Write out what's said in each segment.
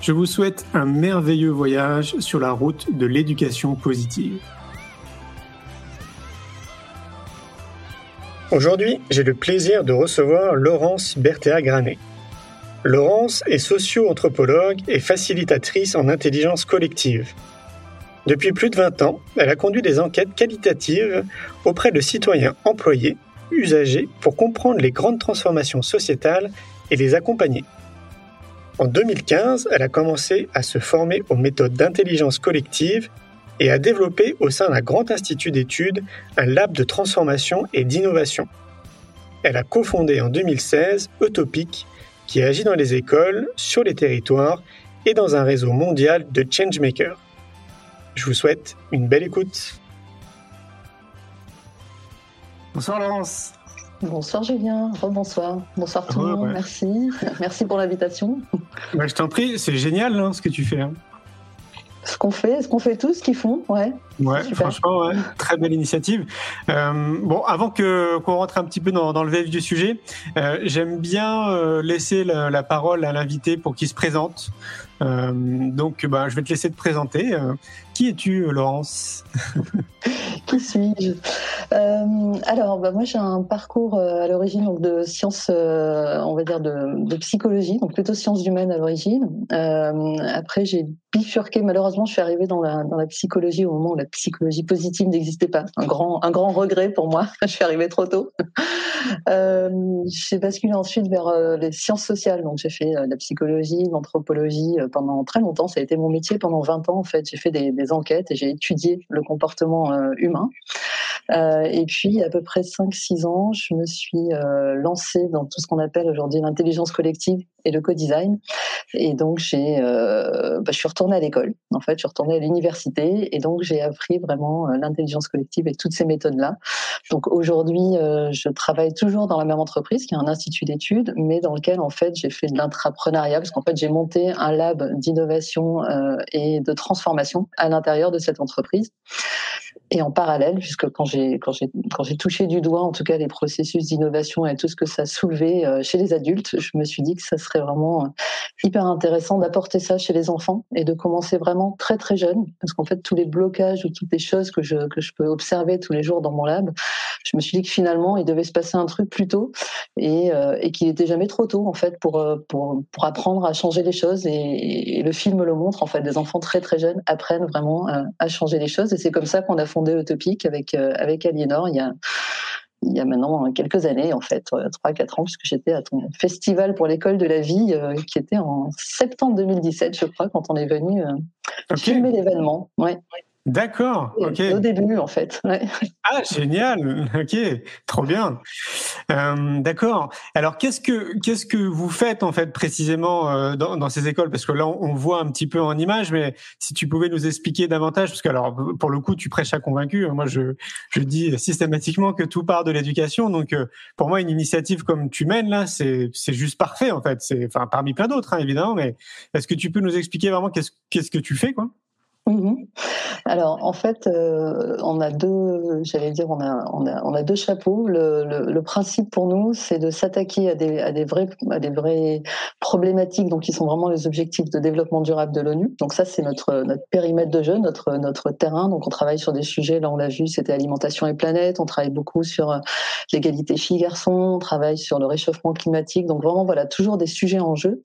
Je vous souhaite un merveilleux voyage sur la route de l'éducation positive. Aujourd'hui, j'ai le plaisir de recevoir Laurence Berthéa-Granet. Laurence est socio-anthropologue et facilitatrice en intelligence collective. Depuis plus de 20 ans, elle a conduit des enquêtes qualitatives auprès de citoyens employés, usagers, pour comprendre les grandes transformations sociétales et les accompagner. En 2015, elle a commencé à se former aux méthodes d'intelligence collective et a développé au sein d'un grand institut d'études un lab de transformation et d'innovation. Elle a cofondé en 2016 Utopic, qui agit dans les écoles, sur les territoires et dans un réseau mondial de changemakers. Je vous souhaite une belle écoute. Bonsoir Laurence. Bonsoir Julien, bonsoir, bonsoir tout le monde, merci, merci pour l'invitation. Bah, je t'en prie, c'est génial hein, ce que tu fais. Hein ce qu'on fait, ce qu'on fait tous, ce qu'ils font, ouais. Ouais, franchement, ouais, très belle initiative. Euh, bon, avant que qu'on rentre un petit peu dans, dans le vif du sujet, euh, j'aime bien euh, laisser la, la, parole à l'invité pour qu'il se présente. Euh, donc, bah, je vais te laisser te présenter. Euh, qui es-tu, Laurence Qui suis-je? Euh, Alors, bah, moi, j'ai un parcours à l'origine de sciences, on va dire de, psychologie, donc plutôt sciences humaines à l'origine. après, j'ai bifurqué. Malheureusement, je suis arrivée dans la, dans la psychologie au moment où la psychologie positive n'existait pas. Un grand, un grand regret pour moi. je suis arrivée trop tôt. j'ai basculé ensuite vers les sciences sociales. Donc, j'ai fait la psychologie, l'anthropologie pendant très longtemps. Ça a été mon métier pendant 20 ans, en fait. J'ai fait des, enquêtes et j'ai étudié le comportement euh, humain. Euh, et puis, à peu près 5-6 ans, je me suis euh, lancée dans tout ce qu'on appelle aujourd'hui l'intelligence collective et le co-design. Et donc, j'ai, euh, bah, je suis retournée à l'école. En fait, je suis retournée à l'université et donc j'ai appris vraiment euh, l'intelligence collective et toutes ces méthodes-là. Donc aujourd'hui, euh, je travaille toujours dans la même entreprise, qui est un institut d'études, mais dans lequel en fait j'ai fait de l'intrapreneuriat parce qu'en fait j'ai monté un lab d'innovation et de transformation à l'intérieur de cette entreprise. Et en parallèle, puisque quand j'ai quand j'ai quand j'ai touché du doigt en tout cas les processus d'innovation et tout ce que ça soulevait euh, chez les adultes, je me suis dit que ça serait vraiment euh, hyper intéressant d'apporter ça chez les enfants et de commencer vraiment très très jeune, parce qu'en fait tous les blocages ou toutes les choses que je que je peux observer tous les jours dans mon lab, je me suis dit que finalement il devait se passer un truc plus tôt et, euh, et qu'il n'était jamais trop tôt en fait pour pour pour apprendre à changer les choses. Et, le film le montre en fait. Des enfants très très jeunes apprennent vraiment à, à changer les choses et c'est comme ça qu'on a fondé Utopique avec euh, avec Aliénor il y a il y a maintenant quelques années, en fait, 3-4 ans, puisque j'étais à ton festival pour l'école de la vie, euh, qui était en septembre 2017, je crois, quand on est venu euh, filmer l'événement. Ouais. D'accord, ok. Au début, en fait. Ouais. Ah, génial, ok, trop bien. Euh, D'accord. Alors, qu'est-ce que qu'est-ce que vous faites en fait précisément euh, dans, dans, ces écoles? Parce que là, on, voit un petit peu en image, mais si tu pouvais nous expliquer davantage, parce que alors pour le coup, tu prêches à convaincu. Moi, je je dis systématiquement que tout part de l'éducation. Donc, euh, pour moi, une initiative comme tu mènes là, c'est c'est juste parfait en fait. C'est enfin parmi plein d'autres, hein, évidemment. Mais est-ce que tu peux nous expliquer vraiment qu'est-ce qu'est-ce que tu fais quoi? Mmh Alors en fait, euh, on a deux, j'allais dire, on a, on a, on a deux chapeaux. Le, le, principe pour nous, c'est de s'attaquer à des, à des vrais, à des vraies problématiques, donc qui sont vraiment les objectifs de développement durable de l'ONU. Donc ça, c'est notre notre périmètre de jeu, notre notre terrain. Donc on travaille sur des sujets. Là, on l'a vu, c'était alimentation et planète. On travaille beaucoup sur euh, l'égalité filles-garçons. On travaille sur le réchauffement climatique. Donc vraiment, voilà, toujours des sujets en jeu.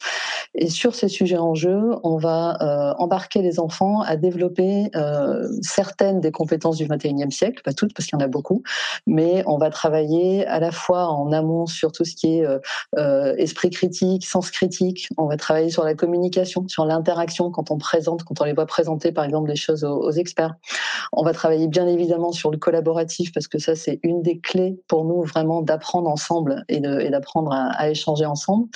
Et sur ces sujets en jeu, on va euh, embarquer les enfants à développer euh, certaines des compétences du 21e siècle, pas toutes parce qu'il y en a beaucoup, mais on va travailler à la fois en amont sur tout ce qui est euh, euh, esprit critique, sens critique. On va travailler sur la communication, sur l'interaction quand on présente, quand on les voit présenter par exemple des choses aux, experts. On va travailler bien évidemment sur le collaboratif parce que ça c'est une des clés pour nous vraiment d'apprendre ensemble et d'apprendre à, à échanger ensemble.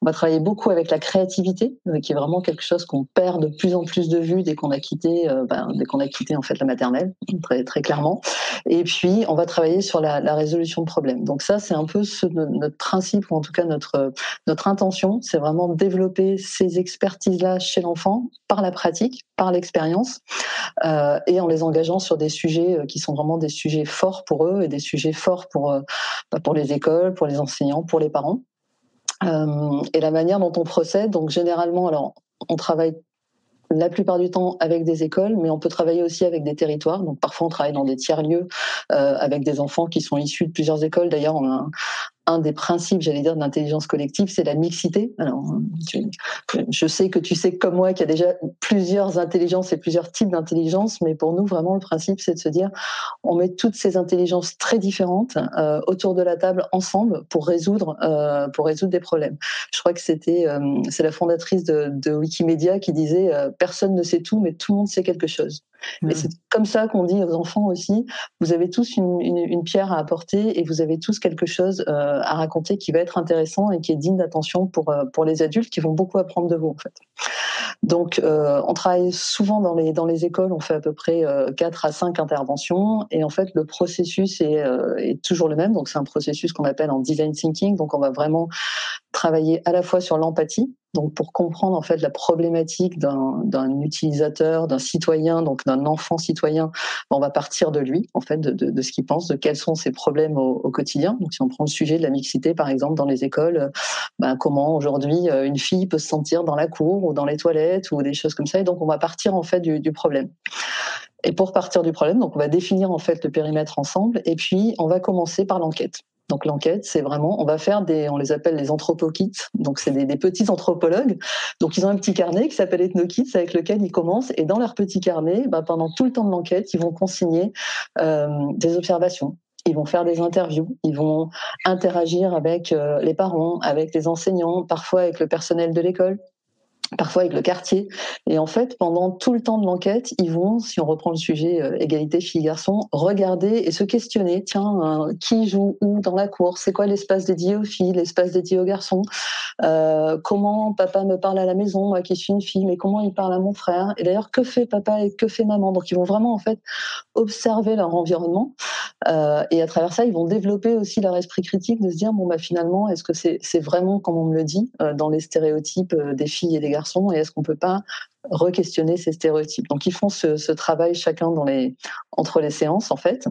On va travailler beaucoup avec la créativité, qui est vraiment quelque chose qu'on perd de plus en plus de vue dès qu'on a quitté, euh, ben, dès qu'on a quitté en fait la maternelle, très très clairement. Et puis on va travailler sur la, résolution de problèmes. Donc ça c'est un peu notre principe ou en tout cas notre notre intention, c'est vraiment développer ces expertises là chez l'enfant par la pratique, par l'expérience, euh, et en les engageant sur des sujets euh, qui sont vraiment des sujets forts pour eux et des sujets forts pour bah, pour les écoles, pour les enseignants, pour les parents. Et la manière dont on procède, donc généralement, alors on travaille la plupart du temps avec des écoles, mais on peut travailler aussi avec des territoires. Donc parfois on travaille dans des tiers lieux euh, avec des enfants qui sont issus de plusieurs écoles. D'ailleurs, on a un des principes, j'allais dire, de l'intelligence collective, c'est la mixité. Je sais que tu sais comme moi qu'il y a déjà plusieurs intelligences et plusieurs types d'intelligence, mais pour nous, vraiment, le principe, c'est de se dire, on met toutes ces intelligences très différentes euh, autour de la table ensemble pour résoudre, euh, pour résoudre des problèmes. Je crois que c'était, euh, c'est la fondatrice de, de, Wikimedia qui disait, personne ne sait tout, mais tout le monde sait quelque chose. Et c'est comme ça qu'on dit aux enfants aussi, vous avez tous une, une, une, pierre à apporter et vous avez tous quelque chose euh, à raconter qui va être intéressant et qui est digne d'attention pour, euh, pour les adultes qui vont beaucoup apprendre de vous en fait. Donc euh, on travaille souvent dans les, dans les écoles, on fait à peu près euh, 4 à 5 interventions et en fait le processus est, est toujours le même. Donc c'est un processus qu'on appelle en design thinking. Donc on va vraiment travailler à la fois sur l'empathie, donc pour comprendre en fait la problématique d'un utilisateur, d'un citoyen, donc d'un enfant citoyen, on va partir de lui en fait, de, ce qu'il pense, de quels sont ses problèmes au, quotidien. Donc si on prend le sujet de la mixité par exemple dans les écoles, ben, comment aujourd'hui euh, une fille peut se sentir dans la cour ou dans les toilettes ou des choses comme ça. Et donc on va partir en fait du, du problème. Et pour partir du problème, on va définir en fait le périmètre ensemble, et puis on va commencer par l'enquête. Donc l'enquête, c'est vraiment, on va faire des, on les appelle les anthropokits. Donc c'est des, des, petits anthropologues. Donc ils ont un petit carnet qui s'appelle Ethnokits avec lequel ils commencent. Et dans leur petit carnet, bah, pendant tout le temps de l'enquête, ils vont consigner euh, des observations. Ils vont faire des interviews, ils vont interagir avec euh, les parents, avec les enseignants, parfois avec le personnel de l'école parfois avec le quartier. Et en fait, pendant tout le temps de l'enquête, ils vont, si on reprend le sujet euh, égalité filles-garçons, regarder et se questionner, tiens, euh, qui joue où dans la cour? C'est quoi l'espace dédié aux filles, l'espace dédié aux garçons? Euh, Comment papa me parle à la maison, moi qui suis une fille, mais comment il parle à mon frère? Et d'ailleurs, que fait papa et que fait maman? Donc, ils vont vraiment, en fait, observer leur environnement. Et à travers ça, ils vont développer aussi leur esprit critique de se dire, bon, bah finalement, est-ce que c'est vraiment, comme on me le dit, dans les stéréotypes des filles et des garçons et est-ce qu'on peut pas re-questionner ces stéréotypes. Donc ils font ce, travail chacun dans les entre les séances en fait.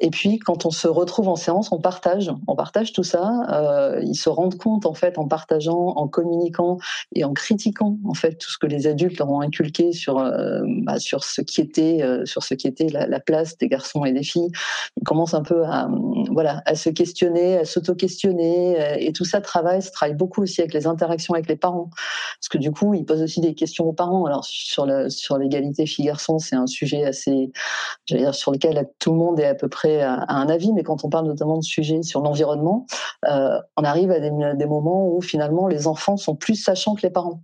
Et puis quand on se retrouve en séance, on partage, on partage tout ça. Euh, ils se rendent compte en fait en partageant, en communiquant et en critiquant en fait tout ce que les adultes ont inculqué sur euh, bah, sur ce qui était euh, sur ce qui était la, la, place des garçons et des filles. Ils commencent un peu à voilà à se questionner, à s'auto-questionner et tout ça travaille, ça travaille beaucoup aussi avec les interactions avec les parents parce que du coup ils posent aussi des questions aux parents alors sur sur l'égalité filles-garçons, c'est un sujet assez, dire, sur lequel tout le monde est à peu près à, un avis. Mais quand on parle notamment de sujets sur l'environnement, euh, on arrive à des moments où finalement les enfants sont plus sachants que les parents.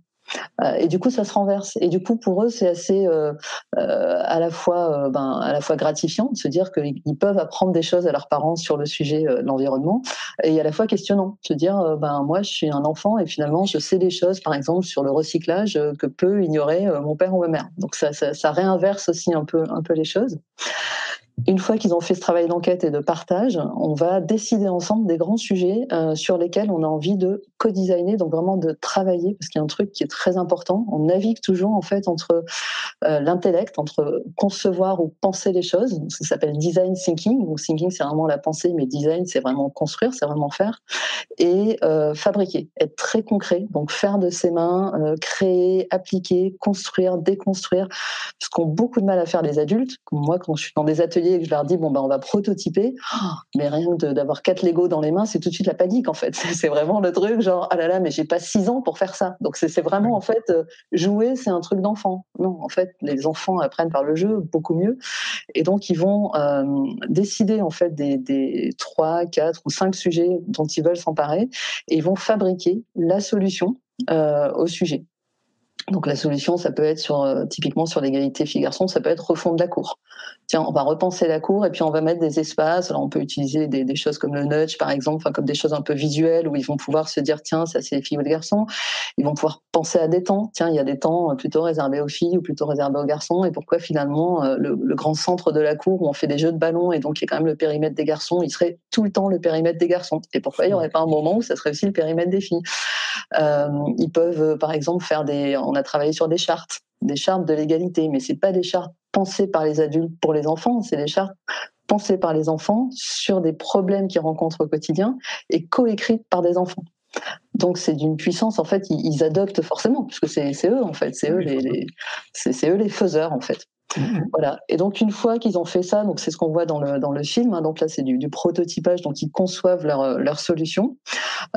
Euh, et du coup, ça se renverse. Et du coup, pour eux, c'est assez euh, euh, à la fois, ben, à la fois gratifiant de se dire qu'ils peuvent apprendre des choses à leurs parents sur le sujet de l'environnement, et à la fois questionnant, de se dire, ben moi, je suis un enfant et finalement, je sais des choses, par exemple, sur le recyclage que peut ignorer mon père ou ma mère. Donc ça, réinverse aussi un peu, un peu les choses une fois qu'ils ont fait ce travail d'enquête et de partage, on va décider ensemble des grands sujets sur lesquels on a envie de co-designer, donc vraiment de travailler, parce qu'il y a un truc qui est très important. On navigue toujours en fait entre euh, l'intellect, entre concevoir ou penser les choses. Ça s'appelle design thinking. Ou thinking, c'est vraiment la pensée, mais design, c'est vraiment construire, c'est vraiment faire et euh, fabriquer, être très concret. Donc faire de ses mains, euh, créer, appliquer, construire, déconstruire, ce qu'ont beaucoup de mal à faire les adultes. Moi, quand je suis dans des ateliers et que je leur dis bon ben on va prototyper, oh, mais rien d'avoir quatre Lego dans les mains, c'est tout de suite la panique en fait. C'est vraiment le truc, genre ah là là mais j'ai pas six ans pour faire ça. Donc c'est vraiment en fait jouer c'est un truc d'enfant. Non en fait les enfants apprennent par le jeu beaucoup mieux et donc ils vont décider en fait des, des 3, 4 ou cinq sujets dont ils veulent s'emparer et ils vont fabriquer la solution au sujet. Donc la solution, ça peut être sur, euh, typiquement sur l'égalité filles-garçons, ça peut être refondre la cour. Tiens, on va repenser la cour et puis on va mettre des espaces. Alors on peut utiliser des, choses comme le nudge par exemple, comme des choses un peu visuelles où ils vont pouvoir se dire tiens ça c'est les filles ou les garçons. Ils vont pouvoir penser à des temps. Tiens il y a des temps plutôt réservés aux filles ou plutôt réservés aux garçons. Et pourquoi finalement euh, le, grand centre de la cour où on fait des jeux de ballon et donc il y a quand même le périmètre des garçons, il serait tout le temps le périmètre des garçons. Et pourquoi il n'y aurait pas un moment où ça serait aussi le périmètre des filles? euh, Ils peuvent par exemple faire des on a travaillé sur des chartes, des chartes de l'égalité, mais c'est pas des chartes pensées par les adultes pour les enfants, c'est des chartes pensées par les enfants sur des problèmes qu'ils rencontrent au quotidien et coécrites par des enfants. Donc c'est d'une puissance en fait, ils, adoptent forcément puisque c'est eux en fait, c'est eux les, c'est eux les faiseurs en fait. Mm-hmm. Voilà. Et donc une fois qu'ils ont fait ça, donc c'est ce qu'on voit dans le dans le film. Hein, donc là c'est du, du, prototypage, donc ils conçoivent leur leur solution.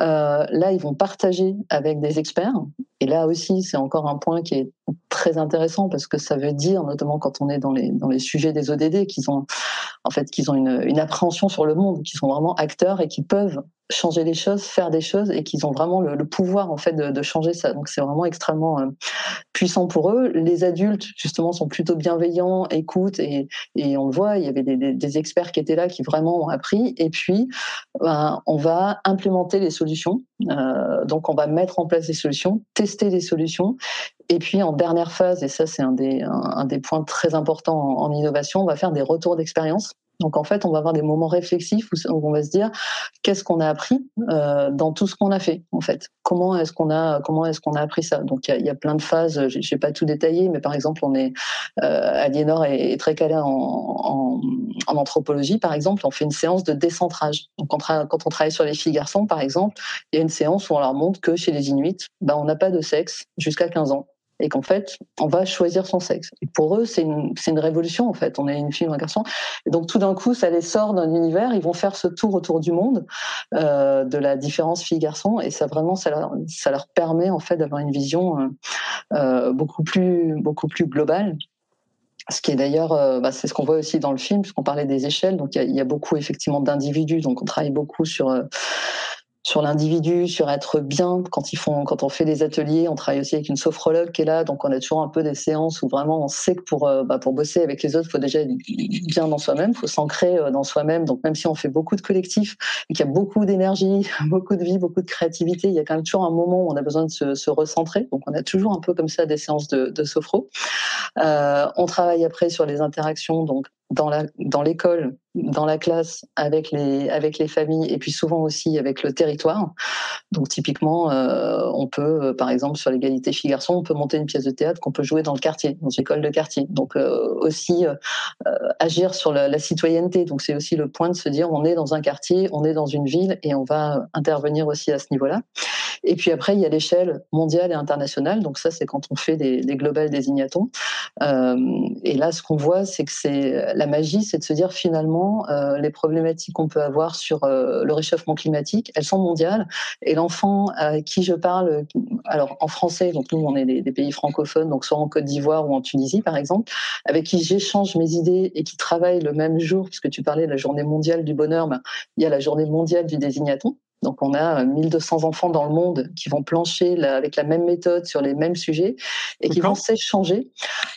Euh, là ils vont partager avec des experts. Et là aussi c'est encore un point qui est très intéressant parce que ça veut dire, notamment quand on est dans les dans les sujets des ODD, qu'ils ont en fait qu'ils ont une, appréhension sur le monde, qu'ils sont vraiment acteurs et qui peuvent changer les choses, faire des choses et qu'ils ont vraiment le, pouvoir en fait de, changer ça. Donc c'est vraiment extrêmement euh, puissant pour eux. Les adultes justement sont plutôt bienveillants, écoutent et, et on le voit. Il y avait des, experts qui étaient là qui vraiment ont appris. Et puis ben, on va implémenter les solutions. Euh, donc on va mettre en place des solutions, tester des solutions et puis en dernière phase, et ça c'est un des, un, des points très importants en, en, innovation, on va faire des retours d'expérience. Donc en fait, on va avoir des moments réflexifs où on va se dire qu'est-ce qu'on a appris euh, dans tout ce qu'on a fait. En fait, comment est-ce qu'on a appris ça? Donc il y, a, plein de phases. Je vais pas tout détailler, mais par exemple, on est euh, Aliénor est, très calé en, anthropologie. Par exemple, on fait une séance de décentrage. Donc quand on travaille sur les filles garçons, par exemple, il y a une séance où on leur montre que chez les Inuits, ben, on n'a pas de sexe jusqu'à 15 ans et qu'en fait, on va choisir son sexe. Pour eux, c'est une, une révolution, en fait. On est une fille ou un garçon. Et donc, tout d'un coup, ça les sort d'un univers. Ils vont faire ce tour autour du monde euh, de la différence fille-garçon. Et ça, vraiment, ça leur, ça leur permet, en fait, d'avoir une vision euh, euh, beaucoup, plus, beaucoup plus globale. Ce qui est d'ailleurs, bah, c'est ce qu'on voit aussi dans le film, puisqu'on parlait des échelles. Donc, il y, y, a beaucoup, effectivement, d'individus. Donc, on travaille beaucoup sur sur l'individu, sur être bien. Quand ils font, quand on fait des ateliers, on travaille aussi avec une sophrologue qui est là, donc on a toujours un peu des séances où vraiment on sait que pour euh, bah, pour bosser avec les autres, faut déjà être bien dans soi-même, faut s'ancrer euh, dans soi-même. Donc même si on fait beaucoup de collectifs et qu'il y a beaucoup d'énergie, beaucoup de vie, beaucoup de créativité, il y a quand même toujours un moment où on a besoin de se, se recentrer. Donc on a toujours un peu comme ça des séances de, de sophro. Euh, on travaille après sur les interactions, donc dans l'école, dans la classe, avec les familles et puis souvent aussi avec le territoire. Donc typiquement, euh, on peut, euh, par exemple, sur l'égalité filles-garçons, on peut monter une pièce de théâtre qu'on peut jouer dans le quartier, dans une école de quartier. Donc euh, aussi agir sur la, la citoyenneté. Donc c'est aussi le point de se dire, on est dans un quartier, on est dans une ville et on va intervenir aussi à ce niveau-là. Et puis après, il y a l'échelle mondiale et internationale. Donc ça, c'est quand on fait des, des global désignatons. Euh, et là, ce qu'on voit, c'est que c'est la magie, c'est de se dire finalement, euh, les problématiques qu'on peut avoir sur euh, le réchauffement climatique, elles sont mondiales. Et l'enfant à qui je parle, alors en français, donc nous, on est des, pays francophones, donc soit en Côte d'Ivoire ou en Tunisie, par exemple, avec qui j'échange mes idées et qui travaillent le même jour, puisque tu parlais de la journée mondiale du bonheur, ben, il y a la journée mondiale du désignaton. Donc on a 1200 enfants dans le monde qui vont plancher avec la même méthode sur les mêmes sujets et qui vont s'échanger.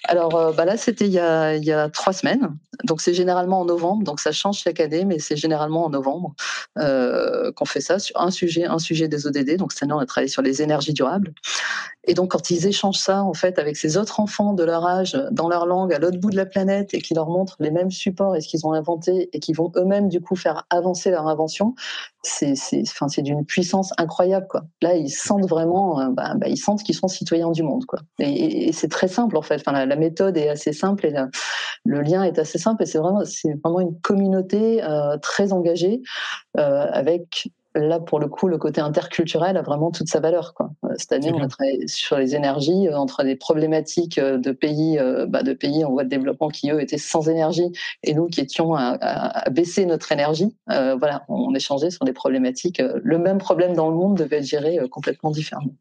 Alors euh, bah là c'était il, il, y a trois semaines, donc c'est généralement en novembre, donc ça change chaque année, mais c'est généralement en novembre euh, qu'on fait ça sur un sujet, un sujet des ODD. Donc cette année on a travaillé sur les énergies durables. Et donc quand ils échangent ça en fait avec ces autres enfants de leur âge dans leur langue à l'autre bout de la planète et qui leur montrent les mêmes supports et ce qu'ils ont inventé et qui vont eux-mêmes du coup faire avancer leur invention, c'est enfin c'est d'une puissance incroyable quoi. Là ils sentent vraiment, euh, bah, bah, ils sentent qu'ils sont citoyens du monde quoi. Et, c'est très simple en fait. Enfin la, méthode est assez simple et le lien est assez simple et c'est vraiment c'est vraiment une communauté euh, très engagée euh, avec là, pour le coup, le côté interculturel a vraiment toute sa valeur. Quoi. Cette année, on a travaillé sur les énergies, entre des problématiques de pays, bah, de pays en voie de développement qui, eux, étaient sans énergie, et nous qui étions à, à, baisser notre énergie. voilà, on échangeait sur des problématiques. Le même problème dans le monde devait être géré complètement différemment.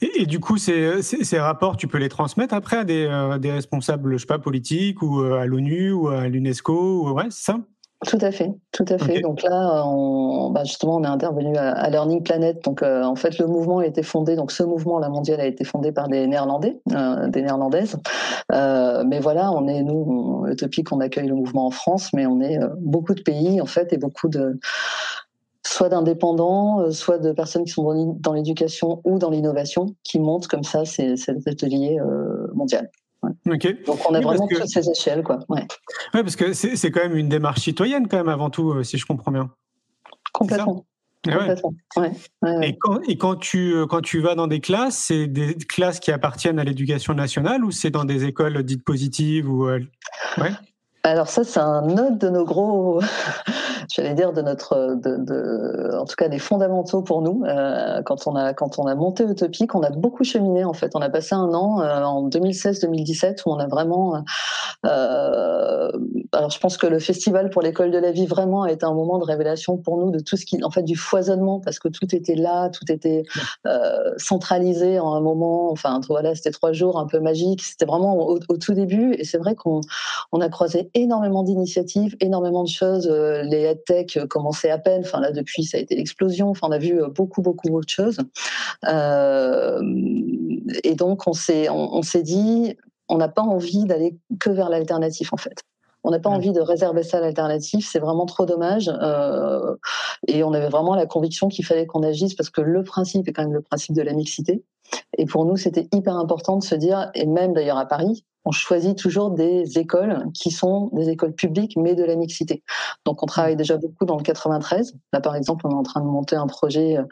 Et, du coup, ces, ces, rapports, tu peux les transmettre après à des, des responsables, je sais pas, politiques ou à l'ONU ou à l'UNESCO, ouais, c'est ça? Tout à fait, tout à fait. Donc là, on, bah justement, on est intervenu à, Learning Planet. Donc euh, en fait, le mouvement a été fondé. Donc ce mouvement, la mondiale, a été fondé par des Néerlandais, euh, des Néerlandaises. Euh, mais voilà, on est nous, Utopique, on accueille le mouvement en France, mais on est euh, beaucoup de pays en fait et beaucoup de soit d'indépendants, euh, soit de personnes qui sont dans l'éducation ou dans l'innovation, qui montent comme ça ces, cet atelier mondial. Donc on a vraiment toutes ces échelles, quoi. Ouais. parce que c'est quand même une démarche citoyenne, quand même, avant tout, euh, si je comprends bien. Complètement. Et, quand, et quand, tu, euh, quand tu vas dans des classes, c'est des classes qui appartiennent à l'éducation nationale ou c'est dans des écoles dites positives ou euh, ouais? Alors ça, c'est un autre de nos gros, j'allais dire de notre, de, de, en tout cas des fondamentaux pour nous. Euh, quand on a quand on a monté Utopique, on a beaucoup cheminé en fait. On a passé un an euh, en 2016-2017 où on a vraiment. Euh, alors je pense que le festival pour l'école de la vie vraiment a été un moment de révélation pour nous de tout ce qui, en fait, du foisonnement parce que tout était là, tout était euh, centralisé en un moment. Enfin voilà, c'était trois jours un peu magiques. C'était vraiment au, au, tout début et c'est vrai qu'on on a croisé énormément d'initiatives, énormément de choses. Euh, les headtech commençaient à peine. Enfin là, depuis, ça a été l'explosion. Enfin, on a vu euh, beaucoup, beaucoup d'autres choses. Euh, et donc, on s'est, on, s'est dit, on n'a pas envie d'aller que vers l'alternatif, en fait. On n'a pas envie de réserver ça à l'alternative, c'est vraiment trop dommage. Euh, et on avait vraiment la conviction qu'il fallait qu'on agisse parce que le principe est quand même le principe de la mixité. Et pour nous, c'était hyper important de se dire, et même d'ailleurs à Paris, on choisit toujours des écoles qui sont des écoles publiques, mais de la mixité. Donc, on travaille déjà beaucoup dans le 93. Là, par exemple, on est en train de monter un projet euh,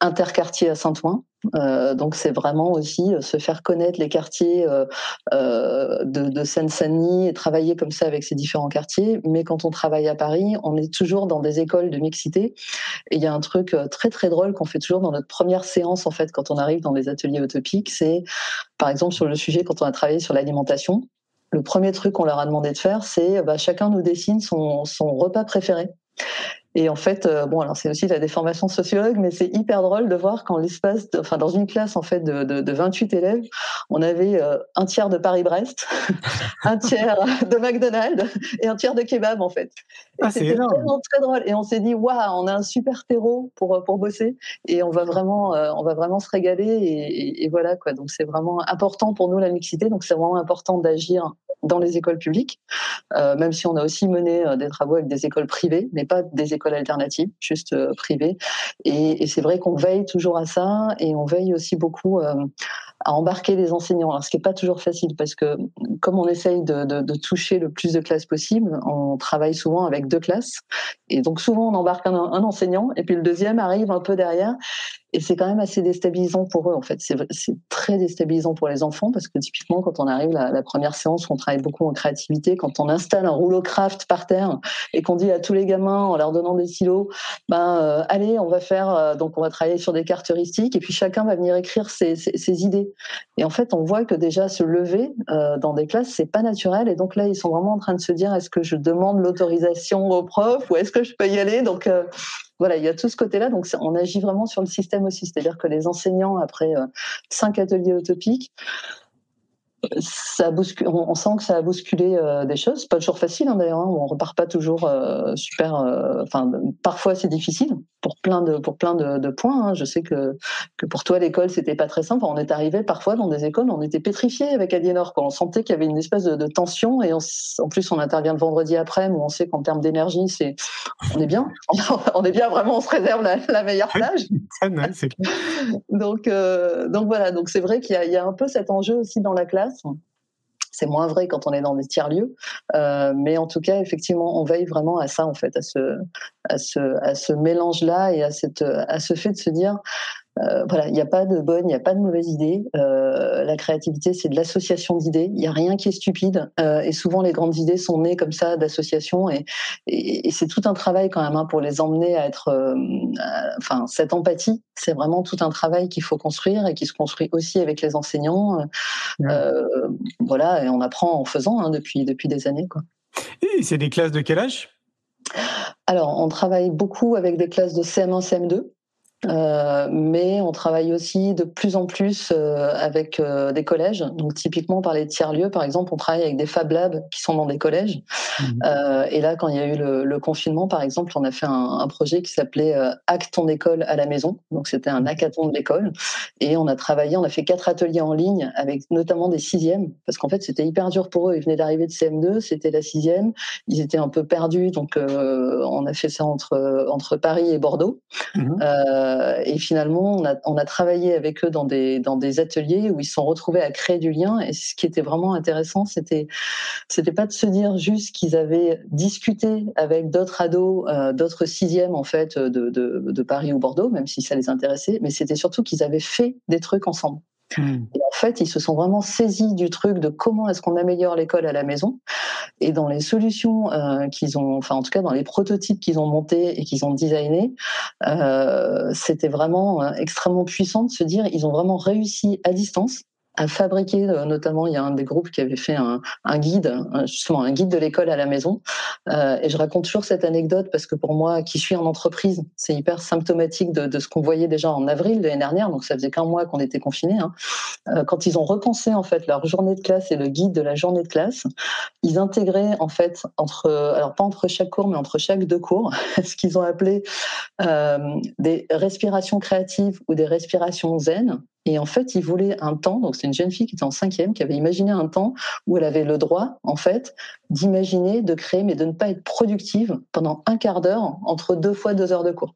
interquartier à Saint-Ouen. Euh, donc, c'est vraiment aussi euh, se faire connaître les quartiers de, de Seine-Saint-Denis et travailler comme ça avec ces différents quartiers. Mais quand on travaille à Paris, on est toujours dans des écoles de mixité. Et il y a un truc très, très drôle qu'on fait toujours dans notre première séance, en fait, quand on arrive dans les ateliers utopiques. C'est, par exemple, sur le sujet, quand on a travaillé sur l'alimentation, le premier truc qu'on leur a demandé de faire, c'est bah, chacun nous dessine son repas préféré. Et en fait, euh, bon, alors c'est aussi la déformation sociologue, mais c'est hyper drôle de voir qu'en l'espace, enfin dans une classe en fait de, de, de 28 élèves, on avait euh, un tiers de Paris-Brest, un tiers de McDonald's et un tiers de kebab en fait. Ah, C'était vraiment très drôle. Et on s'est dit, waouh, on a un super terreau pour pour bosser et on va vraiment, euh, on va vraiment se régaler et, et voilà quoi. Donc c'est vraiment important pour nous la mixité. Donc c'est vraiment important d'agir dans les écoles publiques, euh, même si on a aussi mené euh, des travaux avec des écoles privées, mais pas des écoles alternatives, juste euh, privées. Et, et c'est vrai qu'on veille toujours à ça et on veille aussi beaucoup euh, à embarquer les enseignants. Alors, ce qui n'est pas toujours facile parce que comme on essaye de, de, de, toucher le plus de classes possible, on travaille souvent avec deux classes. Et donc souvent on embarque un, un enseignant et puis le deuxième arrive un peu derrière. Et c'est quand même assez déstabilisant pour eux, en fait. C'est très déstabilisant pour les enfants parce que typiquement, quand on arrive à la première séance, on travaille beaucoup en créativité. Quand on installe un rouleau craft par terre et qu'on dit à tous les gamins, en leur donnant des silos, ben euh, allez, on va faire, euh, donc on va travailler sur des cartes heuristiques et puis chacun va venir écrire ses, ses idées. Et en fait, on voit que déjà se lever euh, dans des classes, c'est pas naturel. Et donc là, ils sont vraiment en train de se dire, est-ce que je demande l'autorisation au prof ou est-ce que je peux y aller? Donc euh, voilà, il y a tout ce côté-là. Donc, on agit vraiment sur le système aussi. C'est-à-dire que les enseignants, après euh, cinq ateliers utopiques, ça on sent que ça a bousculé euh, des choses. C'est pas toujours facile hein, d'ailleurs. Hein, on repart pas toujours euh, super. Euh, enfin, parfois c'est difficile pour plein de pour plein de, de points. Hein. Je sais que que pour toi l'école c'était pas très simple. On est arrivé parfois dans des écoles, on était pétrifiés avec Aliénor. Quand on sentait qu'il y avait une espèce de, de tension et en plus on intervient le vendredi après, où on sait qu'en termes d'énergie c'est on est bien. on est bien vraiment. On se réserve la, la meilleure plage. donc donc voilà. Donc c'est vrai qu'il y, y a un peu cet enjeu aussi dans la classe c'est moins vrai quand on est dans des tiers lieux, euh, mais en tout cas, effectivement, on veille vraiment à ça, en fait, à ce, mélange-là et à ce fait de se dire, euh, voilà, il n'y a pas de bonne, il n'y a pas de mauvaise idée. Euh, la créativité, c'est de l'association d'idées. Il n'y a rien qui est stupide. Euh, et souvent, les grandes idées sont nées comme ça d'associations. Et, et, c'est tout un travail quand même hein, pour les emmener à être, enfin, cette empathie, c'est vraiment tout un travail qu'il faut construire et qui se construit aussi avec les enseignants. voilà, et on apprend en faisant hein, depuis depuis des années, quoi. Et c'est des classes de quel âge? Alors, on travaille beaucoup avec des classes de CM1, CM2. Euh, mais on travaille aussi de plus en plus euh, avec euh, des collèges. Donc typiquement par les tiers lieux, par exemple, on travaille avec des Fab Labs qui sont dans des collèges. Mmh. et là, quand il y a eu le, confinement, par exemple, on a fait un, projet qui s'appelait Acte ton école à la maison. Donc c'était un hackathon de l'école et on a travaillé, on a fait quatre ateliers en ligne avec notamment des sixièmes parce qu'en fait c'était hyper dur pour eux. Ils venaient d'arriver de CM2, c'était la sixième, ils étaient un peu perdus, donc on a fait ça entre entre Paris et Bordeaux. Mmh. Euh, et finalement, on a, travaillé avec eux dans des, ateliers où ils se sont retrouvés à créer du lien. Et ce qui était vraiment intéressant, c'était, c'était pas de se dire juste qu'ils avaient discuté avec d'autres ados, euh, d'autres sixièmes en fait de Paris ou Bordeaux, même si ça les intéressait, mais c'était surtout qu'ils avaient fait des trucs ensemble. Hmm. Et en fait, ils se sont vraiment saisis du truc de comment est-ce qu'on améliore l'école à la maison. Et dans les solutions euh, qu'ils ont, enfin en tout cas dans les prototypes qu'ils ont montés et qu'ils ont designés, euh, c'était vraiment euh, extrêmement puissant de se dire ils ont vraiment réussi à distance à fabriquer, euh, notamment il y a un des groupes qui avait fait un, guide, justement un guide de l'école à la maison. Euh, et je raconte toujours cette anecdote parce que pour moi, qui suis en entreprise, c'est hyper symptomatique de, ce qu'on voyait déjà en avril de l'année dernière. Donc ça faisait qu'un mois qu'on était confinés. Hein. Euh, quand ils ont repensé en fait leur journée de classe et le guide de la journée de classe, ils intégraient en fait entre, alors pas entre chaque cours, mais entre chaque deux cours, ce qu'ils ont appelé des respirations créatives ou des respirations zen et en fait, il voulait un temps, donc c'est une jeune fille qui était en cinquième, qui avait imaginé un temps où elle avait le droit, en fait, d'imaginer, de créer, mais de ne pas être productive pendant un quart d'heure entre deux fois deux heures de cours.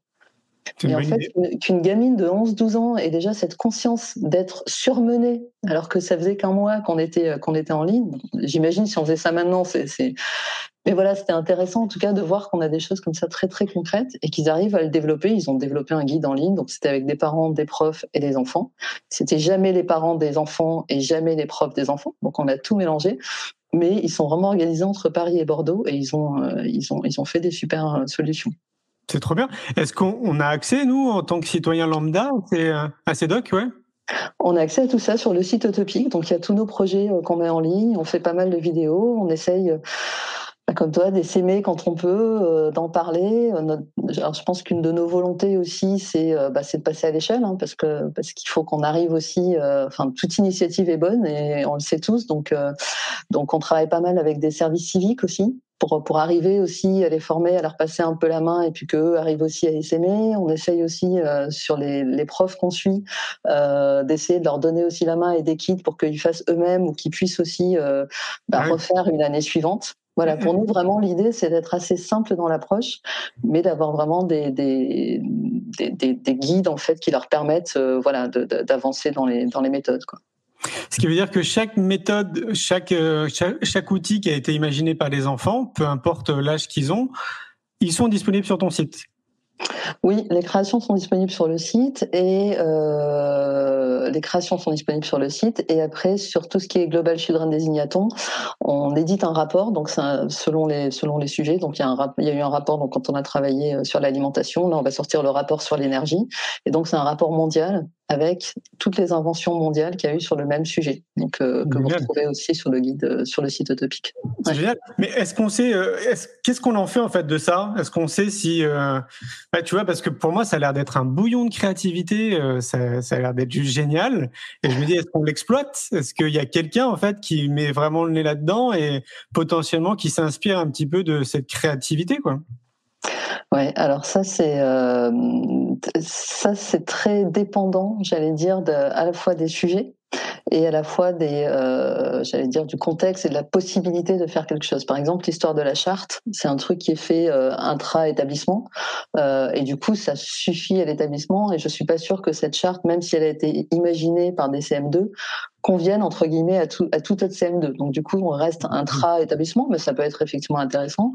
Et en fait, qu'une gamine de 11-12 ans ait déjà cette conscience d'être surmenée, alors que ça faisait qu'un mois qu'on était, qu'on était en ligne, j'imagine si on faisait ça maintenant, c'est, mais voilà, c'était intéressant en tout cas de voir qu'on a des choses comme ça très très concrètes et qu'ils arrivent à le développer. Ils ont développé un guide en ligne, donc c'était avec des parents, des profs et des enfants. C'était jamais les parents des enfants et jamais les profs des enfants, donc on a tout mélangé. Mais ils sont vraiment organisés entre Paris et Bordeaux et ils ont euh, ils ont ils ont fait des super euh, solutions. C'est trop bien. Est-ce qu'on a accès nous en tant que citoyens lambda euh, à ces docs, ouais? On a accès à tout ça sur le site Utopique. Donc, il y a tous nos projets qu'on met en ligne. On fait pas mal de vidéos. On essaye comme toi, d'essaimer quand on peut, euh, d'en parler. Euh, je pense qu'une de nos volontés aussi, c'est euh, bah, de passer à l'échelle, hein, parce que parce qu'il faut qu'on arrive aussi. Enfin, toute initiative est bonne et on le sait tous. Donc, donc on travaille pas mal avec des services civiques aussi. Pour, pour arriver aussi à les former, à leur passer un peu la main et puis qu'eux arrivent aussi à essaimer. On essaye aussi sur les, les profs qu'on suit d'essayer de leur donner aussi la main et des kits pour qu'ils fassent eux-mêmes ou qu'ils puissent aussi bah, refaire une année suivante. Voilà, pour nous, vraiment, l'idée, c'est d'être assez simple dans l'approche, mais d'avoir vraiment des, des, des, des, guides, en fait, qui leur permettent euh, voilà, d'avancer dans les, dans les méthodes. Quoi. Ce qui veut dire que chaque méthode, chaque, euh, chaque, chaque, outil qui a été imaginé par les enfants, peu importe l'âge qu'ils ont, ils sont disponibles sur ton site. Oui, les créations sont disponibles sur le site et euh, les créations sont disponibles sur le site et après sur tout ce qui est Global Children Designaton, on édite un rapport donc selon les selon les sujets donc il y a un il y a eu un rapport donc quand on a travaillé euh, sur l'alimentation là on va sortir le rapport sur l'énergie et donc c'est un rapport mondial avec toutes les inventions mondiales qu'il y a eu sur le même sujet, donc euh, que vous retrouvez aussi sur le guide, euh, sur le site utopique. C'est génial. Mais est-ce qu'on sait, qu'est-ce qu'on en fait en fait de ça? Est-ce qu'on sait si, bah, tu vois, parce que pour moi ça a l'air d'être un bouillon de créativité, ça, ça, a l'air d'être juste génial. Et je me dis, est-ce qu'on l'exploite? Est-ce qu'il y a quelqu'un en fait qui met vraiment le nez là-dedans? Et potentiellement qui s'inspire un petit peu de cette créativité, quoi Ouais, alors ça c'est euh, ça c'est très dépendant, j'allais dire, à la fois des sujets et à la fois des, euh, j'allais dire, du contexte et de la possibilité de faire quelque chose. Par exemple, l'histoire de la charte, c'est un truc qui est fait euh, intra-établissement, et du coup, ça suffit à l'établissement. Et je suis pas sûre que cette charte, même si elle a été imaginée par des CM2, conviennent entre guillemets à tout à tout autre CM2. Donc du coup, on reste intra-établissement, mais ça peut être effectivement intéressant.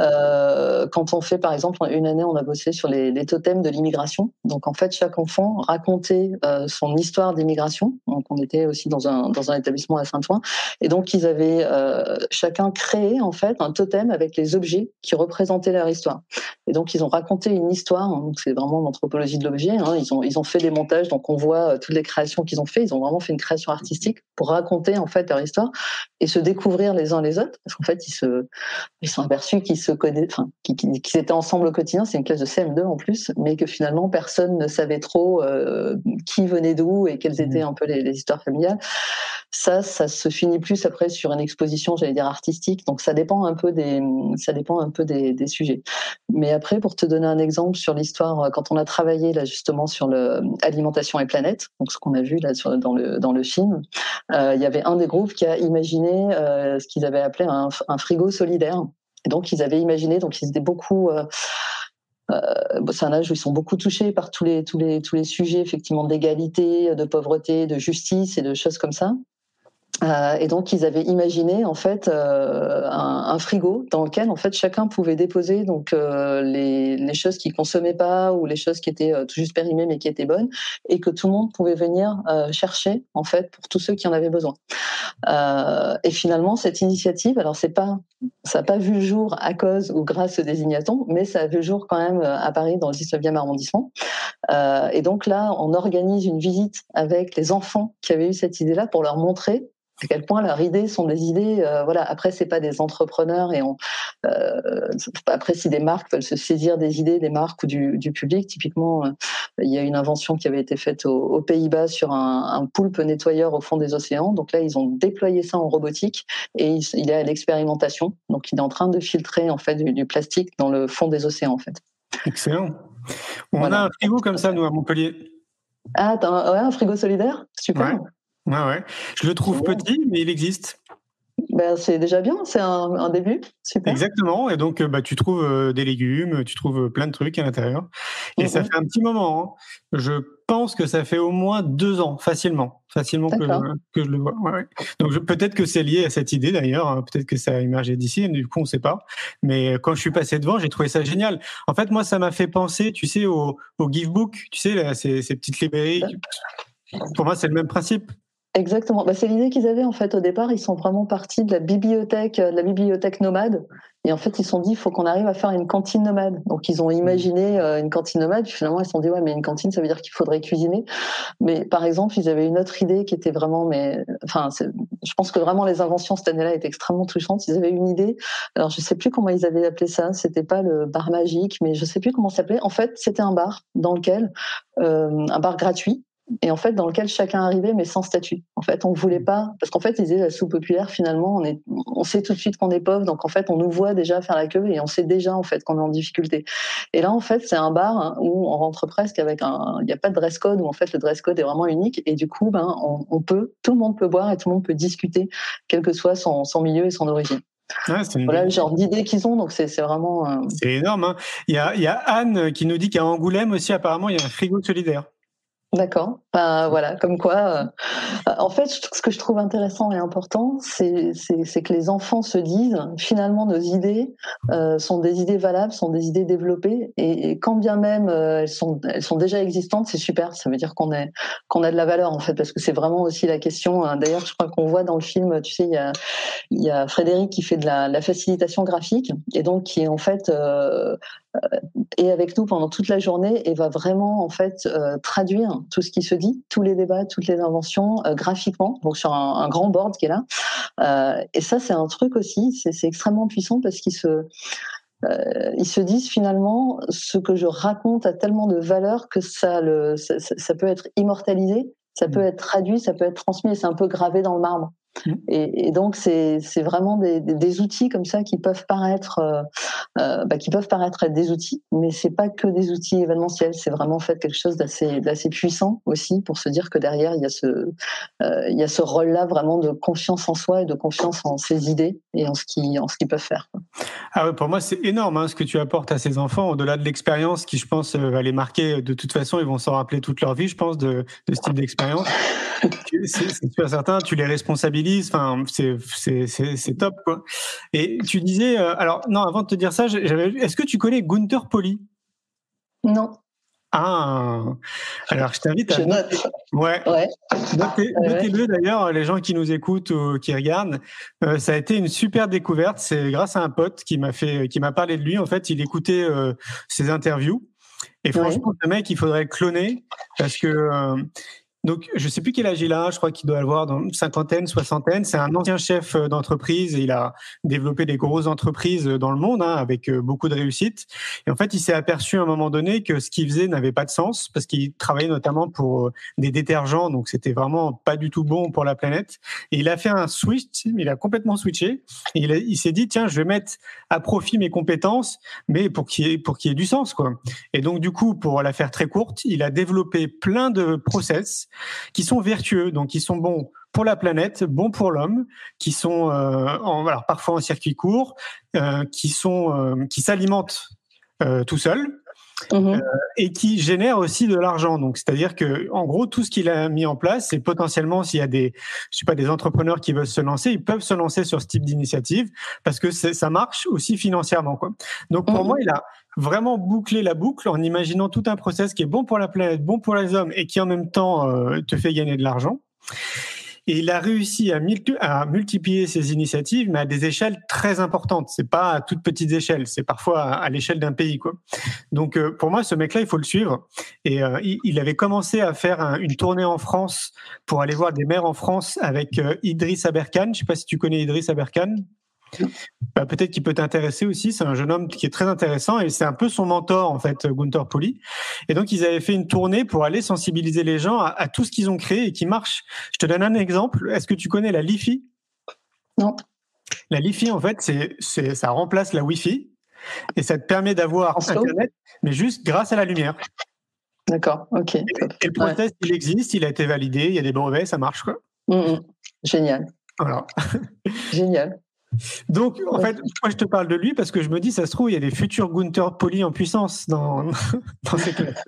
Euh, quand on fait, par exemple, une année, on a bossé sur les, les totems de l'immigration. Donc en fait, chaque enfant racontait euh, son histoire d'immigration. Donc on était aussi dans un dans un établissement à Saint-Ouen, et donc ils avaient euh, chacun créé en fait un totem avec les objets qui représentaient leur histoire. Et donc ils ont raconté une histoire. Donc c'est vraiment l'anthropologie de l'objet. Hein. Ils ont ils ont fait des montages, donc on voit toutes les créations qu'ils ont fait. Ils ont vraiment fait une création artistique pour raconter en fait leur histoire et se découvrir les uns les autres. Parce qu'en fait, ils se, ils sont aperçus qu'ils se connaissent, enfin, qu'ils étaient ensemble au quotidien. C'est une classe de CM2 en plus, mais que finalement personne ne savait trop euh, qui venait d'où et quelles étaient un peu les, les, histoires familiales. Ça, ça se finit plus après sur une exposition, j'allais dire artistique. Donc ça dépend un peu des, ça dépend un peu des, des sujets. Mais après, pour te donner un exemple sur l'histoire, quand on a travaillé là justement sur le alimentation et planète, donc ce qu'on a vu là sur, dans le dans le film, euh, il y avait un des groupes qui a imaginé euh, ce qu'ils avaient appelé un, frigo solidaire. Donc ils avaient imaginé, donc ils étaient beaucoup euh, c'est un âge où ils sont beaucoup touchés par tous les tous les tous les sujets effectivement d'égalité, de pauvreté, de justice et de choses comme ça. Euh, et donc ils avaient imaginé en fait euh, un, frigo dans lequel en fait chacun pouvait déposer donc euh, les, choses qu'il consommait pas ou les choses qui étaient tout juste périmées mais qui étaient bonnes et que tout le monde pouvait venir chercher en fait pour tous ceux qui en avaient besoin. et finalement cette initiative, alors ça n'a pas vu le jour à cause ou grâce au désignaton, mais ça a vu le jour quand même à Paris dans le 19e arrondissement. et donc là on organise une visite avec les enfants qui avaient eu cette idée là pour leur montrer à quel point leurs idées sont des idées. Euh, voilà. Après, c'est pas des entrepreneurs et on. Euh, après, si des marques veulent se saisir des idées des marques ou du, du public, typiquement, euh, il y a une invention qui avait été faite aux, Pays-Bas sur un, un, poulpe nettoyeur au fond des océans. Donc là, ils ont déployé ça en robotique et il, il est à l'expérimentation. Donc, il est en train de filtrer en fait du, du, plastique dans le fond des océans, en fait. Excellent. On voilà. a un frigo comme ça, nous, à Montpellier. Ah, un, ouais, un frigo solidaire? Super. Ouais. Ouais, ouais. Je le trouve petit, mais il existe. Ben, c'est déjà bien, c'est un, un, début. Super. Exactement. Et donc, bah, tu trouves euh, des légumes, tu trouves plein de trucs à l'intérieur. Et mmh. ça fait un petit moment. Hein. Je pense que ça fait au moins deux ans, facilement, facilement que, que, je le vois. Ouais, ouais. Donc, peut-être que c'est lié à cette idée d'ailleurs. Hein. Peut-être que ça a émergé d'ici. Du coup, on ne sait pas. Mais quand je suis passé devant, j'ai trouvé ça génial. En fait, moi, ça m'a fait penser, tu sais, au, au Givebook. Tu sais, là, ces, ces petites librairies. Pour moi, c'est le même principe. Exactement. Bah, c'est l'idée qu'ils avaient en fait au départ. Ils sont vraiment partis de la bibliothèque, de la bibliothèque nomade. Et en fait, ils se sont dit, il faut qu'on arrive à faire une cantine nomade. Donc, ils ont imaginé euh, une cantine nomade. Finalement, ils se sont dit, ouais, mais une cantine, ça veut dire qu'il faudrait cuisiner. Mais par exemple, ils avaient une autre idée qui était vraiment, mais, enfin, je pense que vraiment les inventions cette année-là étaient extrêmement touchantes. Ils avaient une idée. Alors, je sais plus comment ils avaient appelé ça. C'était pas le bar magique, mais je sais plus comment ça s'appelait. En fait, c'était un bar dans lequel, euh, un bar gratuit et en fait dans lequel chacun arrivait mais sans statut. En fait, on voulait pas parce qu'en fait ils disaient la sous-populaire finalement on est on sait tout de suite qu'on est pauvre donc en fait on nous voit déjà faire la queue et on sait déjà en fait qu'on est en difficulté. Et là en fait c'est un bar où on rentre presque avec un il n'y a pas de dress code où en fait le dress code est vraiment unique et du coup ben on, on, peut tout le monde peut boire et tout le monde peut discuter quel que soit son, son milieu et son origine. Ouais, voilà le genre d'idées qu'ils ont, donc c'est vraiment. Euh... C'est énorme. Hein. Il, y a, il y a Anne qui nous dit qu'à Angoulême aussi, apparemment, il y a un frigo solidaire. D'accord. Enfin, voilà, comme quoi. Euh, en fait, ce que je trouve intéressant et important, c'est que les enfants se disent finalement nos idées euh, sont des idées valables, sont des idées développées, et, et quand bien même euh, elles sont elles sont déjà existantes, c'est super. Ça veut dire qu'on est qu'on a de la valeur en fait, parce que c'est vraiment aussi la question. Hein. D'ailleurs, je crois qu'on voit dans le film, tu sais, il y a il y a Frédéric qui fait de la, la facilitation graphique et donc qui en fait euh, est avec nous pendant toute la journée et va vraiment en fait euh, traduire tout ce qui se dit, tous les débats, toutes les inventions euh, graphiquement, donc sur un, un, grand board qui est là. Euh, et ça, c'est un truc aussi, c'est extrêmement puissant parce qu'ils se ils se disent finalement ce que je raconte a tellement de valeur que ça, le, ça, ça peut être immortalisé, ça peut être traduit, ça peut être transmis et c'est un peu gravé dans le marbre. Mmh. Et, donc c'est vraiment des, des, outils comme ça qui peuvent paraître euh, euh, bah, qui peuvent paraître être des outils, mais c'est pas que des outils événementiels. C'est vraiment en fait quelque chose d'assez d'assez puissant aussi pour se dire que derrière il y a ce euh, il y a ce rôle-là vraiment de confiance en soi et de confiance en ses idées et en ce qui en ce qu'ils peuvent faire. Ah ouais, pour moi c'est énorme hein, ce que tu apportes à ces enfants au-delà de l'expérience qui je pense va les marquer de toute façon ils vont s'en rappeler toute leur vie je pense de, de ce type d'expérience. c'est sûr certain, tu les responsabilises. Enfin, c'est top quoi. Et tu disais, euh, alors non, avant de te dire ça, j'avais. Est-ce que tu connais Gunther Poli? Non. Ah, alors je t'invite à. Je note. Ouais. Notez-le d'ailleurs, les gens qui nous écoutent ou qui regardent. Euh, ça a été une super découverte. C'est grâce à un pote qui m'a fait, qui m'a parlé de lui. En fait, il écoutait euh, ses interviews. Et franchement, le mec, il faudrait le cloner parce que donc, je sais plus quel âge il a. Je crois qu'il doit avoir dans cinquantaine, soixantaine. C'est un ancien chef euh, d'entreprise il a développé des grosses entreprises euh, dans le monde hein, avec euh, beaucoup de réussite. Et en fait, il s'est aperçu à un moment donné que ce qu'il faisait n'avait pas de sens parce qu'il travaillait notamment pour des détergents, donc c'était vraiment pas du tout bon pour la planète. Et il a fait un switch. Il a complètement switché. Et il, il s'est dit tiens, je vais mettre à profit mes compétences, mais pour qu'il y ait pour qu'il y ait du sens quoi. Et donc du coup, pour la faire très courte, il a développé plein de process qui sont vertueux, donc qui sont bons pour la planète, bons pour l'homme, qui sont euh, parfois en circuit court, euh, euh, qui s'alimentent tout seuls. Mhm. Euh, et qui génèrent aussi de l'argent. Donc, c'est-à-dire que, en gros, tout ce qu'il a mis en place, c'est potentiellement s'il y a des, je sais pas, des entrepreneurs qui veulent se lancer, ils peuvent se lancer sur ce type d'initiative parce que ça marche aussi financièrement. Quoi. Donc, pour mhm. moi, il a vraiment boucler la boucle en imaginant tout un process qui est bon pour la planète, bon pour les hommes et qui en même temps euh, te fait gagner de l'argent. Et il a réussi à, multiplier ses initiatives, mais à des échelles très importantes. C'est pas à toutes petites échelles, c'est parfois à, l'échelle d'un pays, quoi. Donc, euh, pour moi, ce mec-là, il faut le suivre. Et euh, il, avait commencé à faire une tournée en France pour aller voir des maires en France avec Idriss Aberkan. Je sais pas si tu connais Idriss Aberkan. Bah, peut-être qu'il peut t'intéresser aussi. C'est un jeune homme qui est très intéressant et c'est un peu son mentor en fait, Gunther Poli. Et donc ils avaient fait une tournée pour aller sensibiliser les gens à, tout ce qu'ils ont créé et qui marche. Je te donne un exemple. Est-ce que tu connais la Li-Fi? Non. La Li-Fi en fait, c'est, ça remplace la Wi-Fi et ça te permet d'avoir Internet, mais juste grâce à la lumière. D'accord, ok. Et, le process, il existe, il a été validé, il y a des brevets, ça marche quoi. Mmh, mmh. Génial. Voilà. Génial. Donc, en fait, moi, je te parle de lui parce que je me dis, ça se trouve, il y a des futurs Gunther Poli en puissance dans, dans ces classes.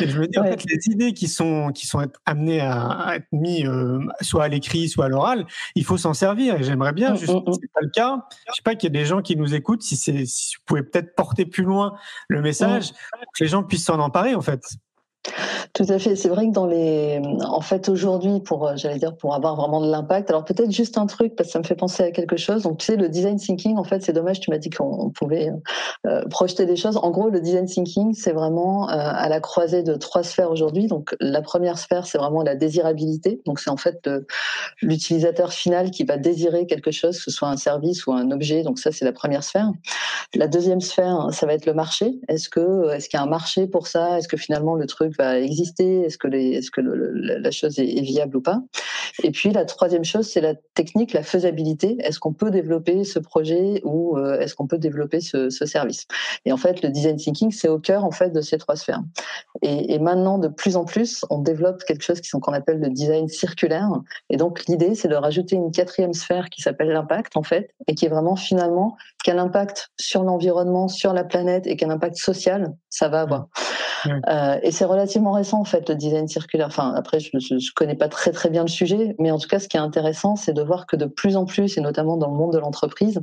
Et je me dis, en fait, les idées qui sont, qui sont amenées à, être mises euh, soit à l'écrit, soit à l'oral, il faut s'en servir. Et j'aimerais bien, mm, juste, mm, mm. c'est pas le cas. Je sais pas qu'il y a des gens qui nous écoutent, si, si vous pouvez peut-être porter plus loin le message, que les gens puissent s'en emparer, en fait. Tout à fait. C'est vrai que dans les, en fait, aujourd'hui, pour, euh, j'allais dire, pour avoir vraiment de l'impact. Alors peut-être juste un truc parce que ça me fait penser à quelque chose. Donc tu sais, le design thinking, en fait, c'est dommage. Tu m'as dit qu'on pouvait euh, euh, projeter des choses. En gros, le design thinking, c'est vraiment à la croisée de trois sphères aujourd'hui. Donc la première sphère, c'est vraiment la désirabilité. Donc c'est en fait l'utilisateur final qui va désirer quelque chose, que ce soit un service ou un objet. Donc ça, c'est la première sphère. La deuxième sphère, ça va être le marché. Est-ce que, est-ce qu'il y a un marché pour ça? Est-ce que finalement le truc va exister Est-ce que, les, est-ce que la chose est, viable ou pas Et puis la troisième chose, c'est la technique, la faisabilité. Est-ce qu'on peut développer ce projet ou euh, est-ce qu'on peut développer ce, service? Et en fait, le design thinking, c'est au cœur en fait de ces trois sphères. Et, maintenant, de plus en plus, on développe quelque chose qu'on appelle le design circulaire. Et donc l'idée, c'est de rajouter une quatrième sphère qui s'appelle l'impact en fait, et qui est vraiment finalement quel impact sur l'environnement, sur la planète et quel impact social ça va avoir. Euh, et c'est relativement récent en fait le design circulaire. Enfin après je, je, connais pas très très bien le sujet, mais en tout cas ce qui est intéressant c'est de voir que de plus en plus et notamment dans le monde de l'entreprise,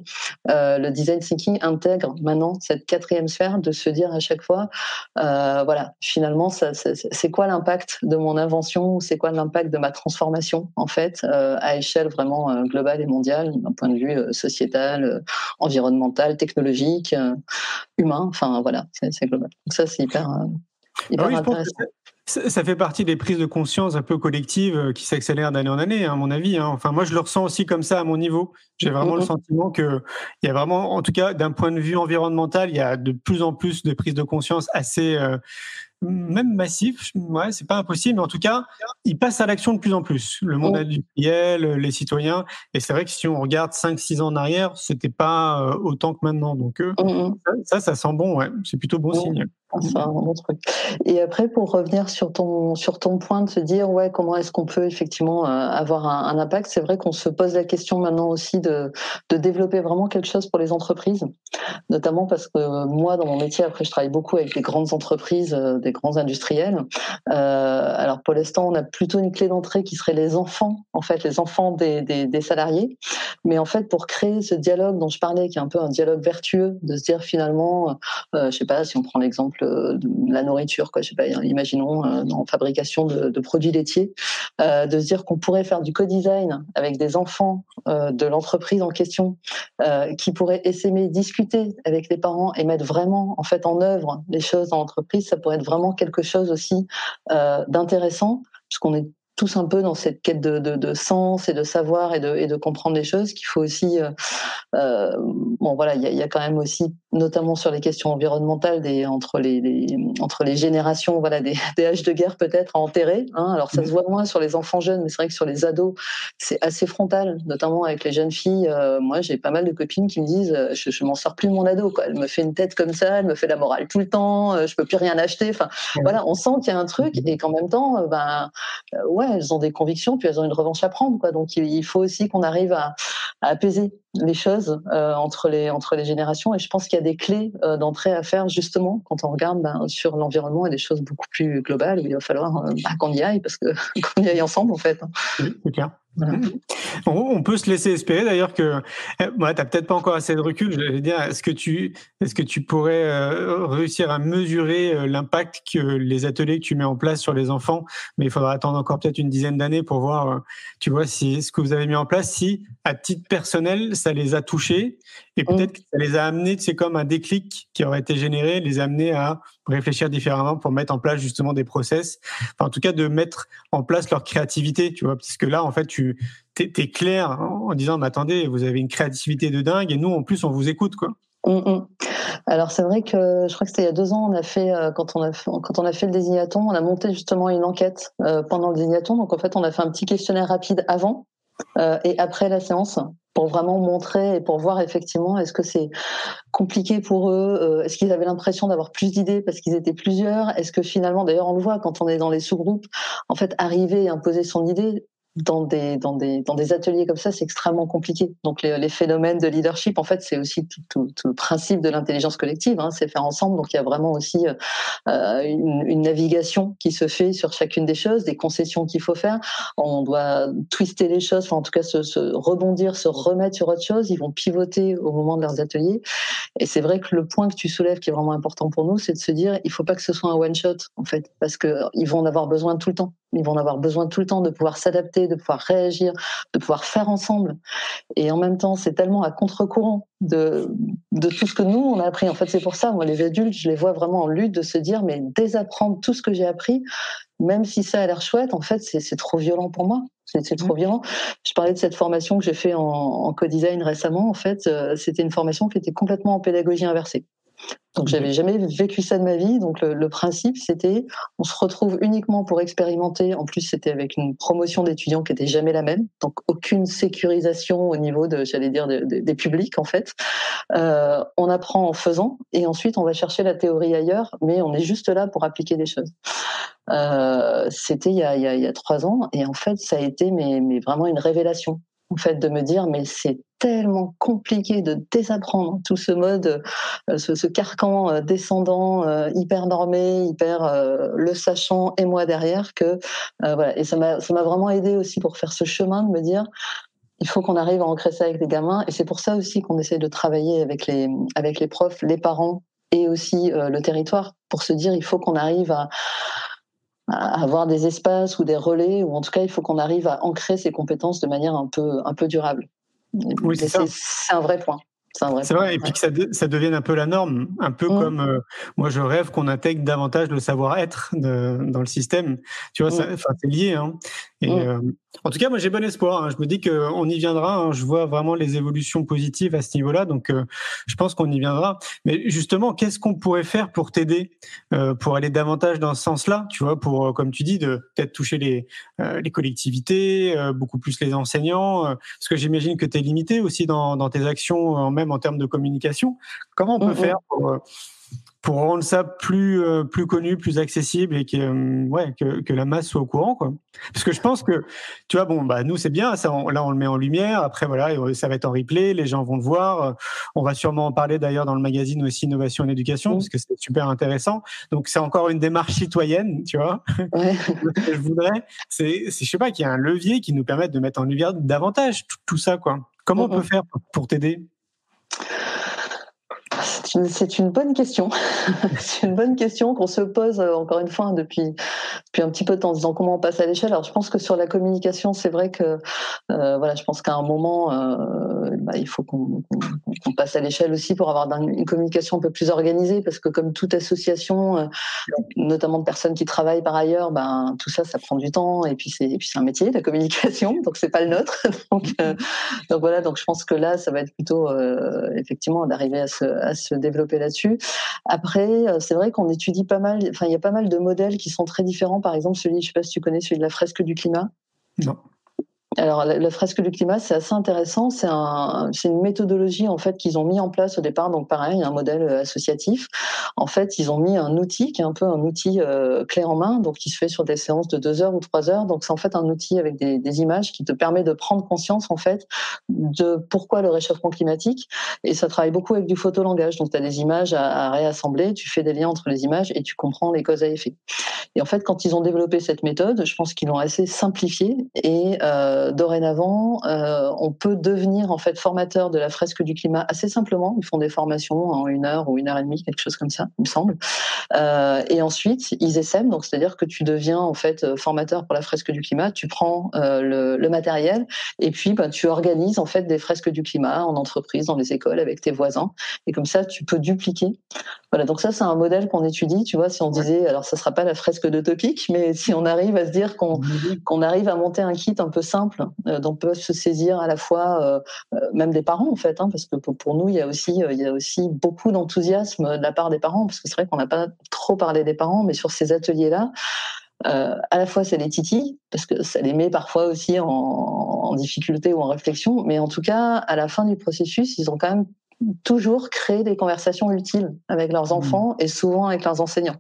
euh, le design thinking intègre maintenant cette quatrième sphère de se dire à chaque fois, euh, voilà finalement c'est quoi l'impact de mon invention c'est quoi l'impact de ma transformation en fait à échelle vraiment globale et mondiale d'un point de vue sociétal, environnemental, technologique, humain. Enfin voilà c'est global. Donc ça c'est hyper ah oui, je pense que ça fait partie des prises de conscience un peu collectives euh, qui s'accélèrent d'année en année, hein, à mon avis. Hein. Enfin, moi, je le ressens aussi comme ça à mon niveau. J'ai vraiment le sentiment que il y a vraiment, en tout cas, d'un point de vue environnemental, il y a de plus en plus de prises de conscience assez, euh, même massif, ouais, c'est pas impossible, mais en tout cas, ils passent à l'action de plus en plus. Le monde oh. industriel, les citoyens, et c'est vrai que si on regarde 5-6 ans en arrière, c'était pas euh, autant que maintenant. Donc ça, ça sent bon, ouais, c'est plutôt bon signe. Et après, pour revenir sur ton sur ton point de se dire ouais comment est-ce qu'on peut effectivement euh, avoir un, impact, c'est vrai qu'on se pose la question maintenant aussi de de développer vraiment quelque chose pour les entreprises, notamment parce que moi dans mon métier après je travaille beaucoup avec des grandes entreprises, euh, des grands industriels. Euh, alors pour l'instant on a plutôt une clé d'entrée qui serait les enfants en fait les enfants des, des, des salariés, mais en fait pour créer ce dialogue dont je parlais qui est un peu un dialogue vertueux de se dire finalement euh, je sais pas si on prend l'exemple de la nourriture, quoi. Je sais pas, imaginons euh, en fabrication de, produits laitiers, euh, de se dire qu'on pourrait faire du co-design avec des enfants euh, de l'entreprise en question, qui pourraient essaimer, discuter avec les parents et mettre vraiment en fait en œuvre les choses dans l'entreprise, ça pourrait être vraiment quelque chose aussi d'intéressant, puisqu'on est tous un peu dans cette quête de, de, de sens et de savoir et de, et de comprendre les choses qu'il faut aussi euh, euh, bon voilà il y a, y a, quand même aussi notamment sur les questions environnementales des entre les, les entre les générations voilà des, des âges de guerre peut-être à enterrer hein. alors ça se voit moins sur les enfants jeunes mais c'est vrai que sur les ados c'est assez frontal notamment avec les jeunes filles euh, moi j'ai pas mal de copines qui me disent euh, je, je m'en sors plus de mon ado quoi. Elle me fait une tête comme ça elle me fait la morale tout le temps je peux plus rien acheter enfin voilà on sent qu'il y a un truc et qu'en même temps ben ouais elles ont des convictions, puis elles ont une revanche à prendre. Quoi. Donc il faut aussi qu'on arrive à, apaiser les choses euh, entre les entre les générations. Et je pense qu'il y a des clés euh, d'entrée à faire justement quand on regarde ben, sur l'environnement et des choses beaucoup plus globales où il va falloir euh, bah, qu'on y aille parce que qu'on y aille ensemble en fait. Oui, c'est clair. On peut se laisser espérer d'ailleurs que eh, tu n'as peut-être pas encore assez de recul. Je vais dire, est-ce que tu est-ce que tu pourrais euh, réussir à mesurer euh, l'impact que les ateliers que tu mets en place sur les enfants Mais il faudra attendre encore peut-être une dizaine d'années pour voir, euh, tu vois, si ce que vous avez mis en place, si à titre personnel ça les a touchés et peut-être que ça les a amenés, c'est comme un déclic qui aurait été généré, les amener à réfléchir différemment pour mettre en place justement des process, enfin, en tout cas de mettre en place leur créativité, tu vois, parce que là en fait tu es, clair en disant mais attendez, vous avez une créativité de dingue et nous en plus on vous écoute quoi. Mm, mm. Alors c'est vrai que je crois que c'était il y a deux ans, on a fait euh, quand on a fait, quand on a fait le désignaton, on a monté justement une enquête euh, pendant le désignaton. Donc en fait, on a fait un petit questionnaire rapide avant et après la séance pour vraiment montrer et pour voir effectivement est-ce que c'est compliqué pour eux, est-ce qu'ils avaient l'impression d'avoir plus d'idées parce qu'ils étaient plusieurs, est-ce que finalement, d'ailleurs on le voit quand on est dans les sous-groupes, en fait arriver et imposer son idée, dans des, dans des, dans des ateliers comme ça, c'est extrêmement compliqué. Donc les, phénomènes de leadership, en fait, c'est aussi tout, le principe de l'intelligence collective, hein, c'est faire ensemble. Donc il y a vraiment aussi euh, une, une, navigation qui se fait sur chacune des choses, des concessions qu'il faut faire. On doit twister les choses, enfin, en tout cas se, rebondir, se remettre sur autre chose. Ils vont pivoter au moment de leurs ateliers. Et c'est vrai que le point que tu soulèves qui est vraiment important pour nous, c'est de se dire, il faut pas que ce soit un one shot, en fait, parce que ils vont en avoir besoin tout le temps. Ils vont en avoir besoin tout le temps de pouvoir s'adapter, de pouvoir réagir, de pouvoir faire ensemble. Et en même temps, c'est tellement à contre-courant de, de tout ce que nous, on a appris. En fait, c'est pour ça, moi, les adultes, je les vois vraiment en lutte de se dire, mais désapprendre tout ce que j'ai appris, même si ça a l'air chouette, en fait, c'est trop violent pour moi. C'est trop mmh. violent. Je parlais de cette formation que j'ai fait en, en co-design récemment. En fait, euh, c'était une formation qui était complètement en pédagogie inversée. Donc j'avais jamais vécu ça de ma vie. Donc le, principe c'était, on se retrouve uniquement pour expérimenter. En plus c'était avec une promotion d'étudiants qui était jamais la même. Donc aucune sécurisation au niveau de, j'allais dire, des publics en fait. Euh, on apprend en faisant et ensuite on va chercher la théorie ailleurs, mais on est juste là pour appliquer des choses. Euh, c'était il, y a, il, y a, trois ans et en fait ça a été mais, mais vraiment une révélation en fait de me dire mais c'est tellement compliqué de désapprendre tout ce mode, euh, ce, carcan euh, descendant euh, hyper normé, hyper le sachant et moi derrière que voilà. Et ça m'a ça m'a vraiment aidé aussi pour faire ce chemin de me dire il faut qu'on arrive à ancrer ça avec les gamins. Et c'est pour ça aussi qu'on essaie de travailler avec les avec les profs, les parents et aussi le territoire pour se dire il faut qu'on arrive à avoir des espaces ou des relais, ou en tout cas, il faut qu'on arrive à ancrer ces compétences de manière un peu, un peu durable. Oui, c'est un vrai point. C'est vrai, et puis que ça, ça, devienne un peu la norme, un peu mmh. comme euh, moi je rêve qu'on intègre davantage le savoir-être dans le système. Tu vois, mmh. c'est lié. Hein. Et mm. en tout cas, moi j'ai bon espoir. Hein. Je me dis qu'on y viendra. Hein. Je vois vraiment les évolutions positives à ce niveau-là, donc je pense qu'on y viendra. Mais justement, qu'est-ce qu'on pourrait faire pour t'aider, pour aller davantage dans ce sens-là, tu vois, pour comme tu dis, de peut-être toucher les les collectivités, beaucoup plus les enseignants, parce que j'imagine que tu es limité aussi dans, dans tes actions, même en termes de communication. Comment on peut faire pour pour rendre ça plus euh, plus connu, plus accessible et que euh, ouais que, que, la masse soit au courant quoi. Parce que je pense que tu vois bon bah nous c'est bien ça là on le met en lumière après voilà ça va être en replay les gens vont le voir on va sûrement en parler d'ailleurs dans le magazine aussi innovation et éducation parce que c'est super intéressant donc c'est encore une démarche citoyenne tu vois. Ouais. Je voudrais c'est je sais pas qu'il y a un levier qui nous permette de mettre en lumière davantage tout, ça quoi. Comment on peut faire pour t'aider? C'est une, bonne question. c'est une bonne question qu'on se pose euh, encore une fois depuis, depuis un petit peu de temps en disant comment on passe à l'échelle. Alors je pense que sur la communication, c'est vrai que euh, voilà, je pense qu'à un moment, euh, bah, il faut qu'on passe à l'échelle aussi pour avoir une communication un peu plus organisée parce que comme toute association, notamment de personnes qui travaillent par ailleurs, ben tout ça, ça prend du temps et puis c'est un métier la communication, donc c'est pas le nôtre. donc, voilà, donc je pense que là, ça va être plutôt effectivement d'arriver à se, à se développer là-dessus. Après, euh, c'est vrai qu'on étudie pas mal, enfin, il y a pas mal de modèles qui sont très différents. Par exemple, celui, je sais pas si tu connais, celui de la fresque du climat. Non. Alors, la, fresque du climat, c'est assez intéressant. C'est un, une méthodologie en fait qu'ils ont mis en place au départ. Donc, pareil, un modèle euh, associatif. En fait, ils ont mis un outil qui est un peu un outil euh, clé en main, donc qui se fait sur des séances de deux heures ou trois heures. Donc, c'est en fait un outil avec des, images qui te permet de prendre conscience en fait de pourquoi le réchauffement climatique. Et ça travaille beaucoup avec du photolangage. Donc, tu as des images à, réassembler, tu fais des liens entre les images et tu comprends les causes à effet. Et en fait, quand ils ont développé cette méthode, je pense qu'ils l'ont assez simplifiée et euh, dorénavant, euh, on peut devenir en fait formateur de la fresque du climat assez simplement. Ils font des formations en une heure ou une heure et demie, quelque chose comme ça, il me semble. Euh, et ensuite, ils essaient. Donc, c'est-à-dire que tu deviens en fait formateur pour la fresque du climat. Tu prends le, matériel et puis ben, tu organises en fait des fresques du climat en entreprise, dans les écoles, avec tes voisins. Et comme ça, tu peux dupliquer. Voilà. Donc ça, c'est un modèle qu'on étudie. Tu vois, si on disait, alors ça sera pas la fresque de Topic, mais si on arrive à se dire qu'on qu'on arrive à monter un kit un peu simple euh, dont peuvent se saisir à la fois euh, euh, même des parents en fait, hein, parce que pour, nous il y a aussi beaucoup d'enthousiasme de la part des parents, parce que c'est vrai qu'on n'a pas trop parlé des parents, mais sur ces ateliers là. à la fois, c'est les titis, parce que ça les met parfois aussi en, en, difficulté ou en réflexion, mais en tout cas, à la fin du processus, ils ont quand même toujours créer des conversations utiles avec leurs mmh. enfants et souvent avec leurs enseignants.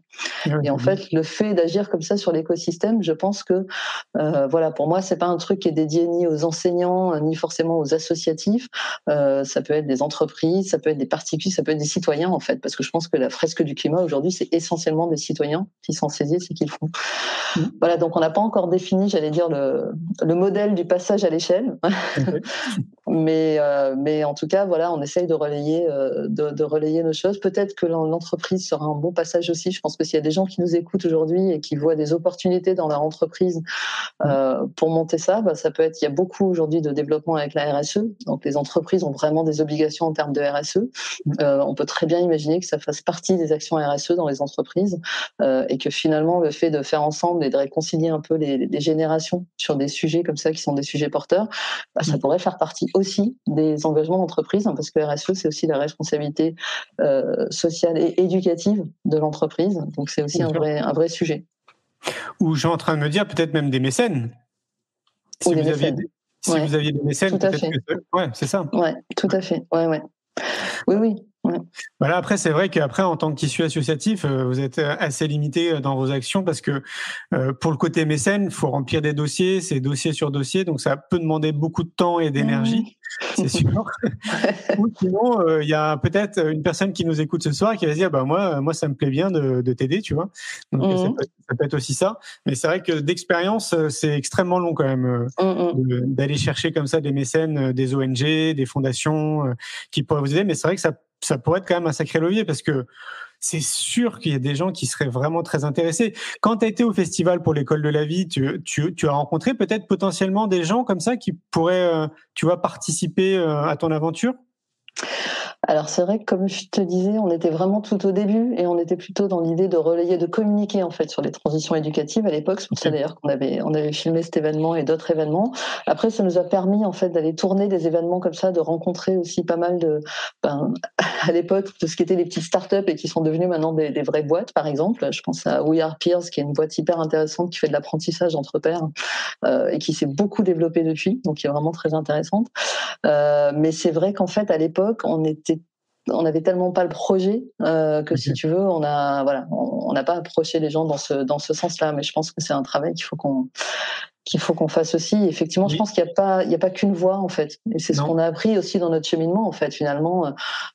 Et en fait, le fait d'agir comme ça sur l'écosystème, je pense que, euh, voilà, pour moi, c'est pas un truc qui est dédié ni aux enseignants ni forcément aux associatifs. Euh, ça peut être des entreprises, ça peut être des particuliers, ça peut être des citoyens en fait, parce que je pense que la fresque du climat aujourd'hui, c'est essentiellement des citoyens qui s'en saisissent et qui le font. Mmh. Voilà, donc on n'a pas encore défini, j'allais dire le, le modèle du passage à l'échelle, mais euh, mais en tout cas, voilà, on essaye de euh, de, relayer nos choses. Peut-être que l'entreprise sera un bon passage aussi. Je pense que s'il y a des gens qui nous écoutent aujourd'hui et qui voient des opportunités dans leur entreprise euh, pour monter ça, bah, ça peut être. Il y a beaucoup aujourd'hui de développement avec la RSE. Donc les entreprises ont vraiment des obligations en termes de RSE. On peut très bien imaginer que ça fasse partie des actions RSE dans les entreprises et que finalement le fait de faire ensemble et de réconcilier un peu les, générations sur des sujets comme ça qui sont des sujets porteurs, bah, ça pourrait faire partie aussi des engagements d'entreprise hein, parce que RSE c'est aussi la responsabilité euh, sociale et éducative de l'entreprise. Donc c'est aussi un vrai, un vrai sujet. Ou suis en train de me dire peut-être même des mécènes. Si, vous, Aviez, si vous aviez des mécènes, peut-être que... Ouais, c'est ça. Ouais, tout à fait. Ouais, ouais. Oui, oui. Voilà, après, c'est vrai qu'après, en tant que tissu associatif, euh, vous êtes euh, assez limité euh, dans vos actions parce que pour le côté mécène, il faut remplir des dossiers, c'est dossier sur dossier, donc ça peut demander beaucoup de temps et d'énergie, mmh. c'est sûr. Ou sinon, il y a peut-être une personne qui nous écoute ce soir qui va se dire, bah moi, moi, ça me plaît bien de, t'aider, tu vois. Donc ça, mmh. peut, être aussi ça. Mais c'est vrai que d'expérience, c'est extrêmement long quand même mmh, d'aller chercher comme ça des mécènes, des ONG, des fondations qui pourraient vous aider. Mais c'est vrai que ça ça pourrait être quand même un sacré levier parce que c'est sûr qu'il y a des gens qui seraient vraiment très intéressés. Quand tu as été au festival pour l'école de la vie, tu, as rencontré peut-être potentiellement des gens comme ça qui pourraient, euh, tu vois, participer euh, à ton aventure? Alors c'est vrai que comme je te disais, on était vraiment tout au début et on était plutôt dans l'idée de relayer, de communiquer en fait sur les transitions éducatives à l'époque. C'est pour ça d'ailleurs qu'on avait on avait filmé cet événement et d'autres événements. Après, ça nous a permis en fait d'aller tourner des événements comme ça, de rencontrer aussi pas mal de ben, à l'époque de ce qui étaient les petites startups et qui sont devenues maintenant des, vraies boîtes. Par exemple, je pense à We Are Peers, qui est une boîte hyper intéressante qui fait de l'apprentissage entre pairs euh, et qui s'est beaucoup développée depuis, donc qui est vraiment très intéressante. Euh, mais c'est vrai qu'en fait, à l'époque, on était on n'avait tellement pas le projet euh, que si tu veux, on a voilà, on n'a pas approché les gens dans ce dans ce sens-là. Mais je pense que c'est un travail qu'il faut qu'on qu'il faut qu'on fasse aussi. Effectivement, je pense qu'il n'y a pas, il y a pas qu'une voie en fait. Et c'est ce qu'on a appris aussi dans notre cheminement en fait. Finalement,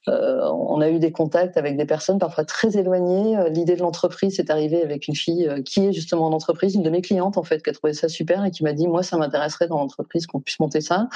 euh, on a eu des contacts avec des personnes parfois très éloignées. Euh, l'idée de l'entreprise c'est arrivé avec une fille euh, qui est justement en entreprise, une de mes clientes en fait, qui a trouvé ça super et qui m'a dit moi ça m'intéresserait dans l'entreprise qu'on puisse monter ça.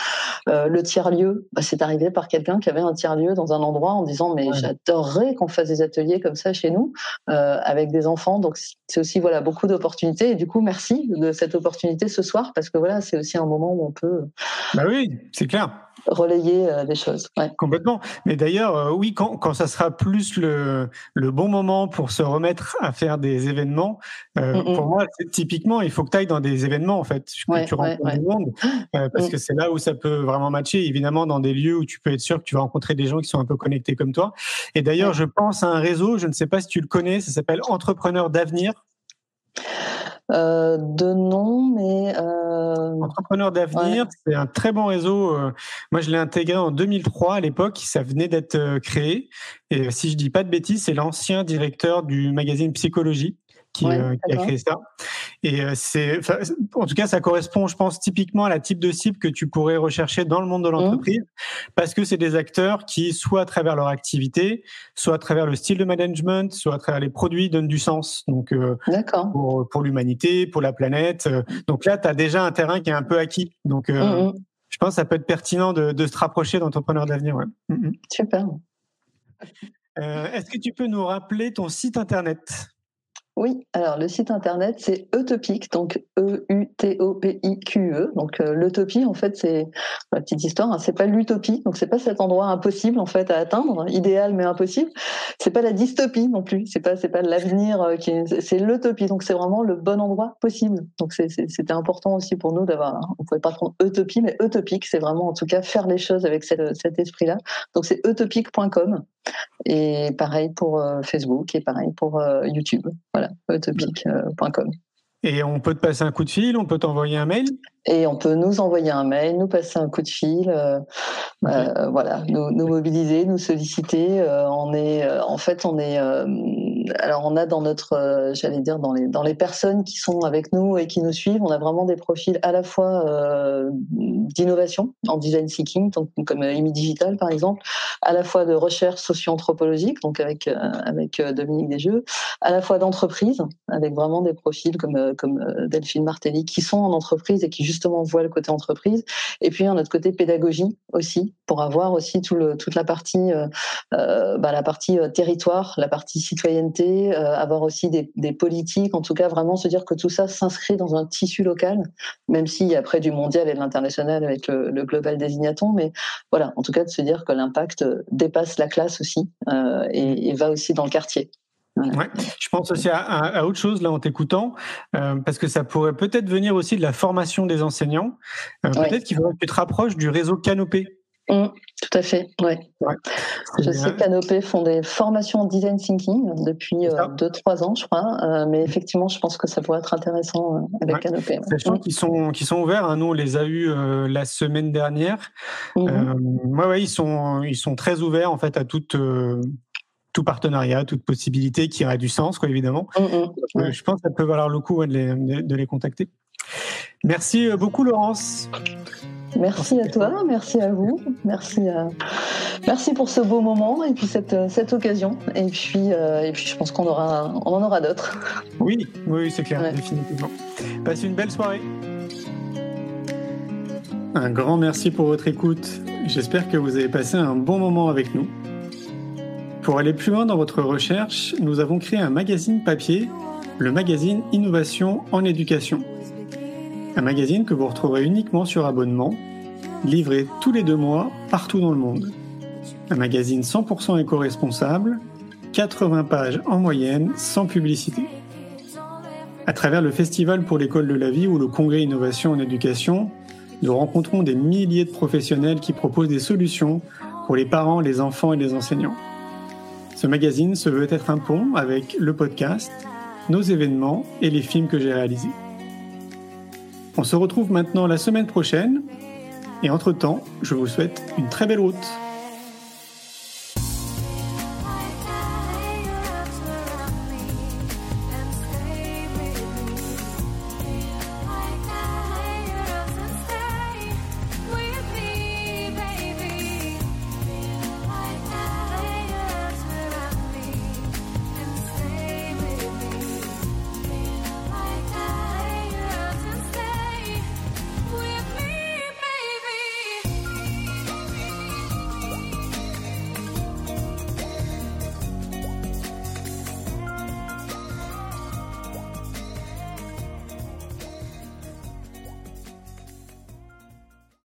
Euh, le tiers lieu, bah, c'est arrivé par quelqu'un qui avait un tiers lieu dans un endroit en disant mais j'adorerais qu'on fasse des ateliers comme ça chez nous euh, avec des enfants. Donc c'est aussi voilà beaucoup d'opportunités et du coup merci de cette opportunité ce soir parce que voilà, c'est aussi un moment où on peut. Bah oui, c'est clair. Relayer euh, des choses. Complètement. Mais d'ailleurs, euh, oui, quand, quand ça sera plus le, le bon moment pour se remettre à faire des événements, euh, pour moi, typiquement, il faut que tu ailles dans des événements, en fait, que tu rencontres du monde, parce mm. que c'est là où ça peut vraiment matcher, évidemment, dans des lieux où tu peux être sûr que tu vas rencontrer des gens qui sont un peu connectés comme toi. Et d'ailleurs, je pense à un réseau, je ne sais pas si tu le connais, ça s'appelle Entrepreneurs d'avenir. Euh, de nom, mais euh... Entrepreneur d'avenir, c'est un très bon réseau. Euh, moi, je l'ai intégré en 2003 à l'époque, ça venait d'être euh, créé. Et si je dis pas de bêtises, c'est l'ancien directeur du magazine Psychologie qui, euh, a créé ça. Et euh, c'est, en tout cas, ça correspond, je pense, typiquement à la type de cible que tu pourrais rechercher dans le monde de l'entreprise, mmh. parce que c'est des acteurs qui, soit à travers leur activité, soit à travers le style de management, soit à travers les produits, donnent du sens. Donc, euh, pour, pour l'humanité, pour la planète. Donc là, tu as déjà un terrain qui est un peu acquis. Donc, mmh, mmh. je pense que ça peut être pertinent de, de se rapprocher d'entrepreneurs d'avenir. Ouais. Super. Est-ce que tu peux nous rappeler ton site internet? Oui, alors le site internet c'est Utopic, donc E-U-T-O-P-I-Q-E. Donc euh, l'utopie en fait c'est la petite histoire, hein, c'est pas l'utopie, donc c'est pas cet endroit impossible en fait à atteindre, idéal mais impossible. C'est pas la dystopie non plus, c'est pas pas l'avenir euh, qui c'est l'utopie, donc c'est vraiment le bon endroit possible. Donc c'était important aussi pour nous d'avoir, hein, on pouvait pas prendre utopie, mais utopique, c'est vraiment en tout cas faire les choses avec cet esprit-là. Donc c'est utopique.com et pareil pour euh, Facebook et pareil pour YouTube. Voilà. Et on peut te passer un coup de fil, on peut t'envoyer un mail? Et on peut nous envoyer un mail, nous passer un coup de fil, euh, euh, voilà, nous, mobiliser, nous solliciter. Euh, on est, en fait, on est alors on a dans notre, euh, j'allais dire dans les dans les personnes qui sont avec nous et qui nous suivent, on a vraiment des profils à la fois euh, d'innovation en design thinking, donc, comme Emi Digital par exemple, à la fois de recherche socio-anthropologique, donc avec euh, avec Dominique Desjeux, à la fois d'entreprise, avec vraiment des profils comme comme Delphine Martelly qui sont en entreprise et qui justement voient le côté entreprise, et puis un autre côté pédagogie aussi pour avoir aussi tout le, toute la partie bah, la partie territoire, la partie citoyenneté euh, avoir aussi des, politiques, en tout cas vraiment se dire que tout ça s'inscrit dans un tissu local, même s'il y a après du mondial et de l'international avec le, global désignaton, mais voilà, en tout cas de se dire que l'impact dépasse la classe aussi euh, et, va aussi dans le quartier. Ouais. Je pense aussi à, autre chose là en t'écoutant, euh, parce que ça pourrait peut-être venir aussi de la formation des enseignants. Peut-être qu'il faudrait que tu te rapproches du réseau Canopé. Mmh, tout à fait, ouais. Je sais que Canopé font des formations en design thinking depuis 2-3 euh, ans, je crois. Euh, mais effectivement, je pense que ça pourrait être intéressant euh, avec Canopé. Sachant mmh. qu'ils sont, ouverts, hein, nous on les a eus la semaine dernière. Mmh. ouais, ils, sont, ils sont très ouverts en fait à toute tout partenariat, toute possibilité qui aurait du sens, quoi, évidemment. je pense que ça peut valoir le coup de, les, de, les, contacter. Merci beaucoup, Laurence. Merci à toi, merci à vous, merci, à... merci pour ce beau moment et puis cette, cette occasion. Et puis, euh, et puis je pense qu'on aura, on en aura d'autres. Oui, oui, c'est clair, définitivement. Passez une belle soirée. Un grand merci pour votre écoute. J'espère que vous avez passé un bon moment avec nous. Pour aller plus loin dans votre recherche, nous avons créé un magazine papier, le magazine Innovation en éducation un magazine que vous retrouverez uniquement sur abonnement, livré tous les deux mois partout dans le monde. Un magazine 100% éco-responsable, 80 pages en moyenne, sans publicité. À travers le Festival pour l'école de la vie ou le Congrès Innovation en éducation, nous rencontrons des milliers de professionnels qui proposent des solutions pour les parents, les enfants et les enseignants. Ce magazine se veut être un pont avec le podcast, nos événements et les films que j'ai réalisés. On se retrouve maintenant la semaine prochaine et entre-temps, je vous souhaite une très belle route.